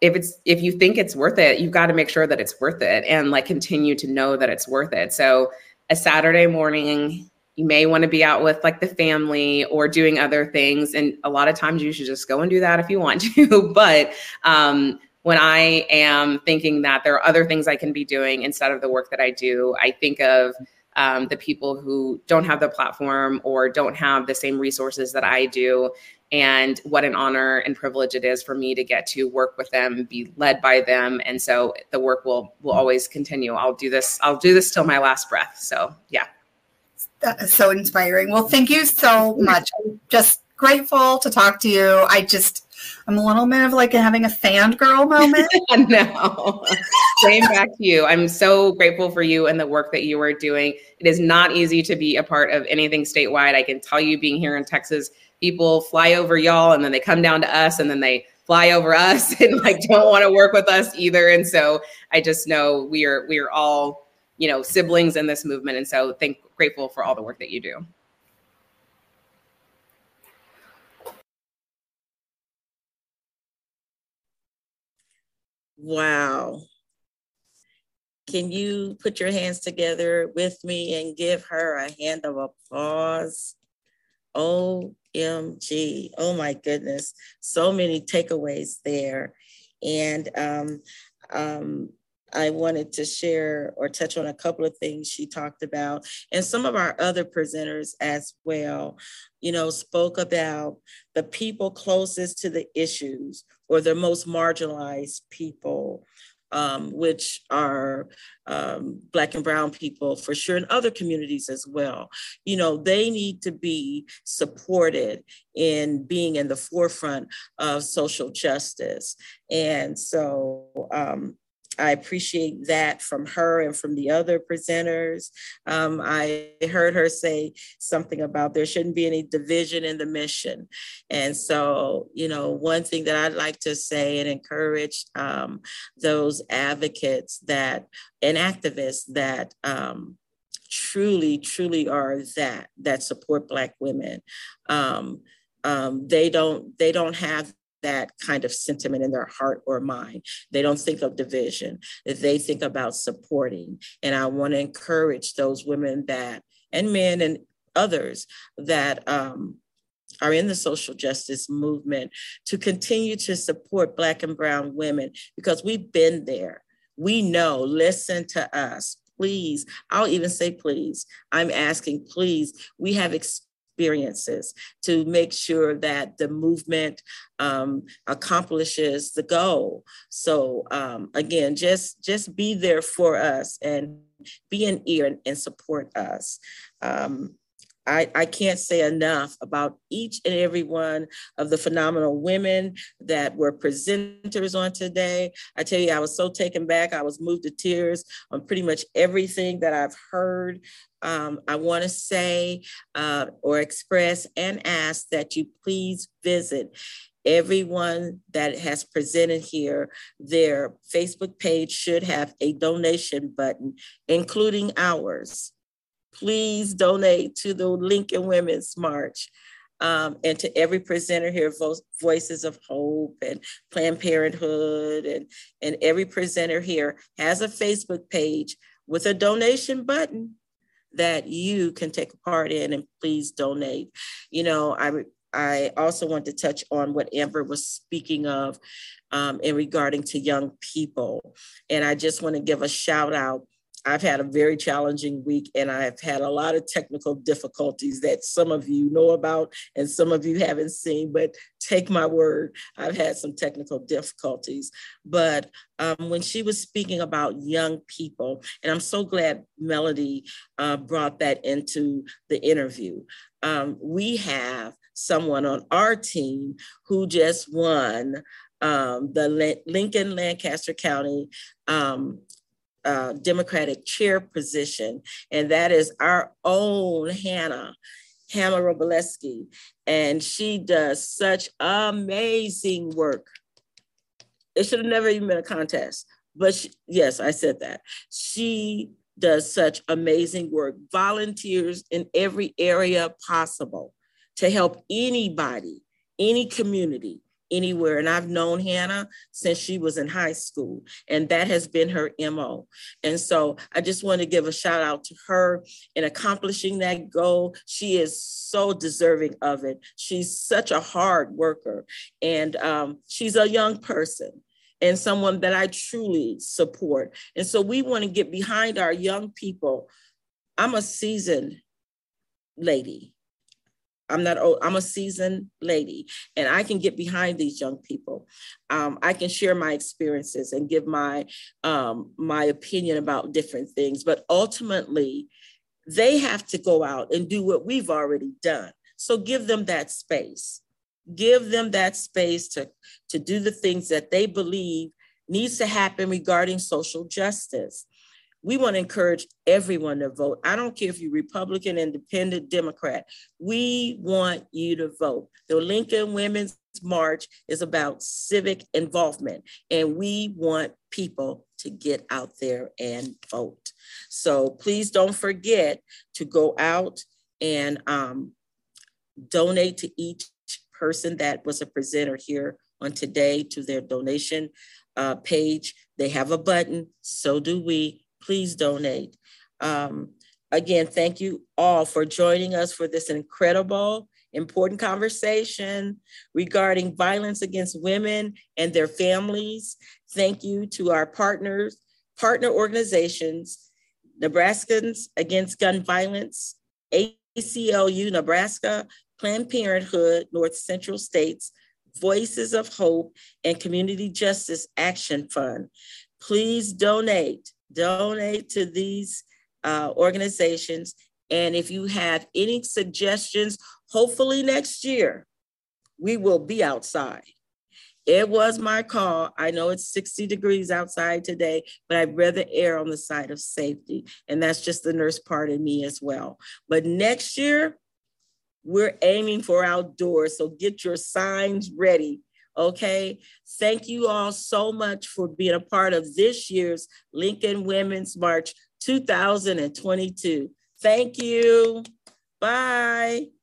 if it's if you think it's worth it you've got to make sure that it's worth it and like continue to know that it's worth it so a saturday morning you may want to be out with like the family or doing other things and a lot of times you should just go and do that if you want <laughs> to but um, when i am thinking that there are other things i can be doing instead of the work that i do i think of um, the people who don't have the platform or don't have the same resources that I do. And what an honor and privilege it is for me to get to work with them be led by them. And so the work will will always continue. I'll do this i'll do this till my last breath. So yeah. That is so inspiring. Well thank you so much. I'm just grateful to talk to you. I just i'm a little bit of like having a fangirl <laughs> moment no same back to you i'm so grateful for you and the work that you are doing it is not easy to be a part of anything statewide i can tell you being here in texas people fly over y'all and then they come down to us and then they fly over us <laughs> and like don't want to work with us either. And so I just know we are we are all, you know, siblings in this movement. And so thank grateful for all the work that you do. Wow. Can you put your hands together with me and give her a hand of applause? OMG. Oh my goodness. So many takeaways there. And um, um, I wanted to share or touch on a couple of things she talked about, and some of our other presenters as well, you know, spoke about the people closest to the issues or the most marginalized people um, which are um, Black and Brown people for sure, and other communities as well. You know, they need to be supported in being in the forefront of social justice. And so, um, I appreciate that from her and from the other presenters. Um, I heard her say something about there shouldn't be any division in the mission. And so, you know, one thing that I'd like to say and encourage um, those advocates that and activists that um, truly, truly are that, that support Black women. Um, um, they don't they don't have that kind of sentiment in their heart or mind. They don't think of division, they think about supporting. And I want to encourage those women that, and men and others that um, are in the social justice movement to continue to support Black and Brown women because we've been there. We know, listen to us. Please, I'll even say please. I'm asking, please. We have experiences to make sure that the movement um, accomplishes the goal. So um, again, just just be there for us and be an ear and, and support us. Um, I, I can't say enough about each and every one of the phenomenal women that were presenters on today. I tell you, I was so taken back. I was moved to tears on pretty much everything that I've heard. Um, I want to say uh, or express and ask that you please visit everyone that has presented here, their Facebook page should have a donation button, including ours. Please donate to the Lincoln Women's March. Um, and to every presenter here, Vo- Voices of Hope and Planned Parenthood, and, and every presenter here has a Facebook page with a donation button that you can take a part in and please donate. You know, I, I also want to touch on what Amber was speaking of um, in regarding to young people. And I just want to give a shout out I've had a very challenging week and I've had a lot of technical difficulties that some of you know about and some of you haven't seen, but take my word, I've had some technical difficulties. But um, when she was speaking about young people, and I'm so glad Melody uh, brought that into the interview, um, we have someone on our team who just won um, the Lincoln Lancaster County um, uh, Democratic chair position, and that is our own Hannah, Hannah Roboleski. And she does such amazing work. It should have never even been a contest, but she, yes, I said that. She does such amazing work, volunteers in every area possible to help anybody, any community anywhere. And I've known Hannah since she was in high school, and that has been her MO. And so I just want to give a shout out to her in accomplishing that goal. She is so deserving of it. She's such a hard worker, and um, she's a young person and someone that I truly support. And so we want to get behind our young people. I'm a seasoned lady. I'm not old, I'm a seasoned lady and I can get behind these young people. Um, I can share my experiences and give my um, my opinion about different things, but ultimately they have to go out and do what we've already done. So give them that space. Give them that space to, to do the things that they believe needs to happen regarding social justice we want to encourage everyone to vote. I don't care if you're Republican, Independent, Democrat. We want you to vote. The Lincoln Women's March is about civic involvement, and we want people to get out there and vote. So please don't forget to go out and um, donate to each person that was a presenter here on today to their donation uh, page. They have a button, so do we please donate. Um, again, thank you all for joining us for this incredible, important conversation regarding violence against women and their families. Thank you to our partners, partner organizations, Nebraskans Against Gun Violence, ACLU Nebraska, Planned Parenthood, North Central States, Voices of Hope, and Community Justice Action Fund. Please donate donate to these uh, organizations. And if you have any suggestions, hopefully next year we will be outside It was my call. I know it's 60 degrees outside today, but I'd rather err on the side of safety. And that's just the nurse part of me as well. But next year, we're aiming for outdoors. So get your signs ready. Okay. Thank you all so much for being a part of this year's Lincoln Women's March 2022. Thank you. Bye.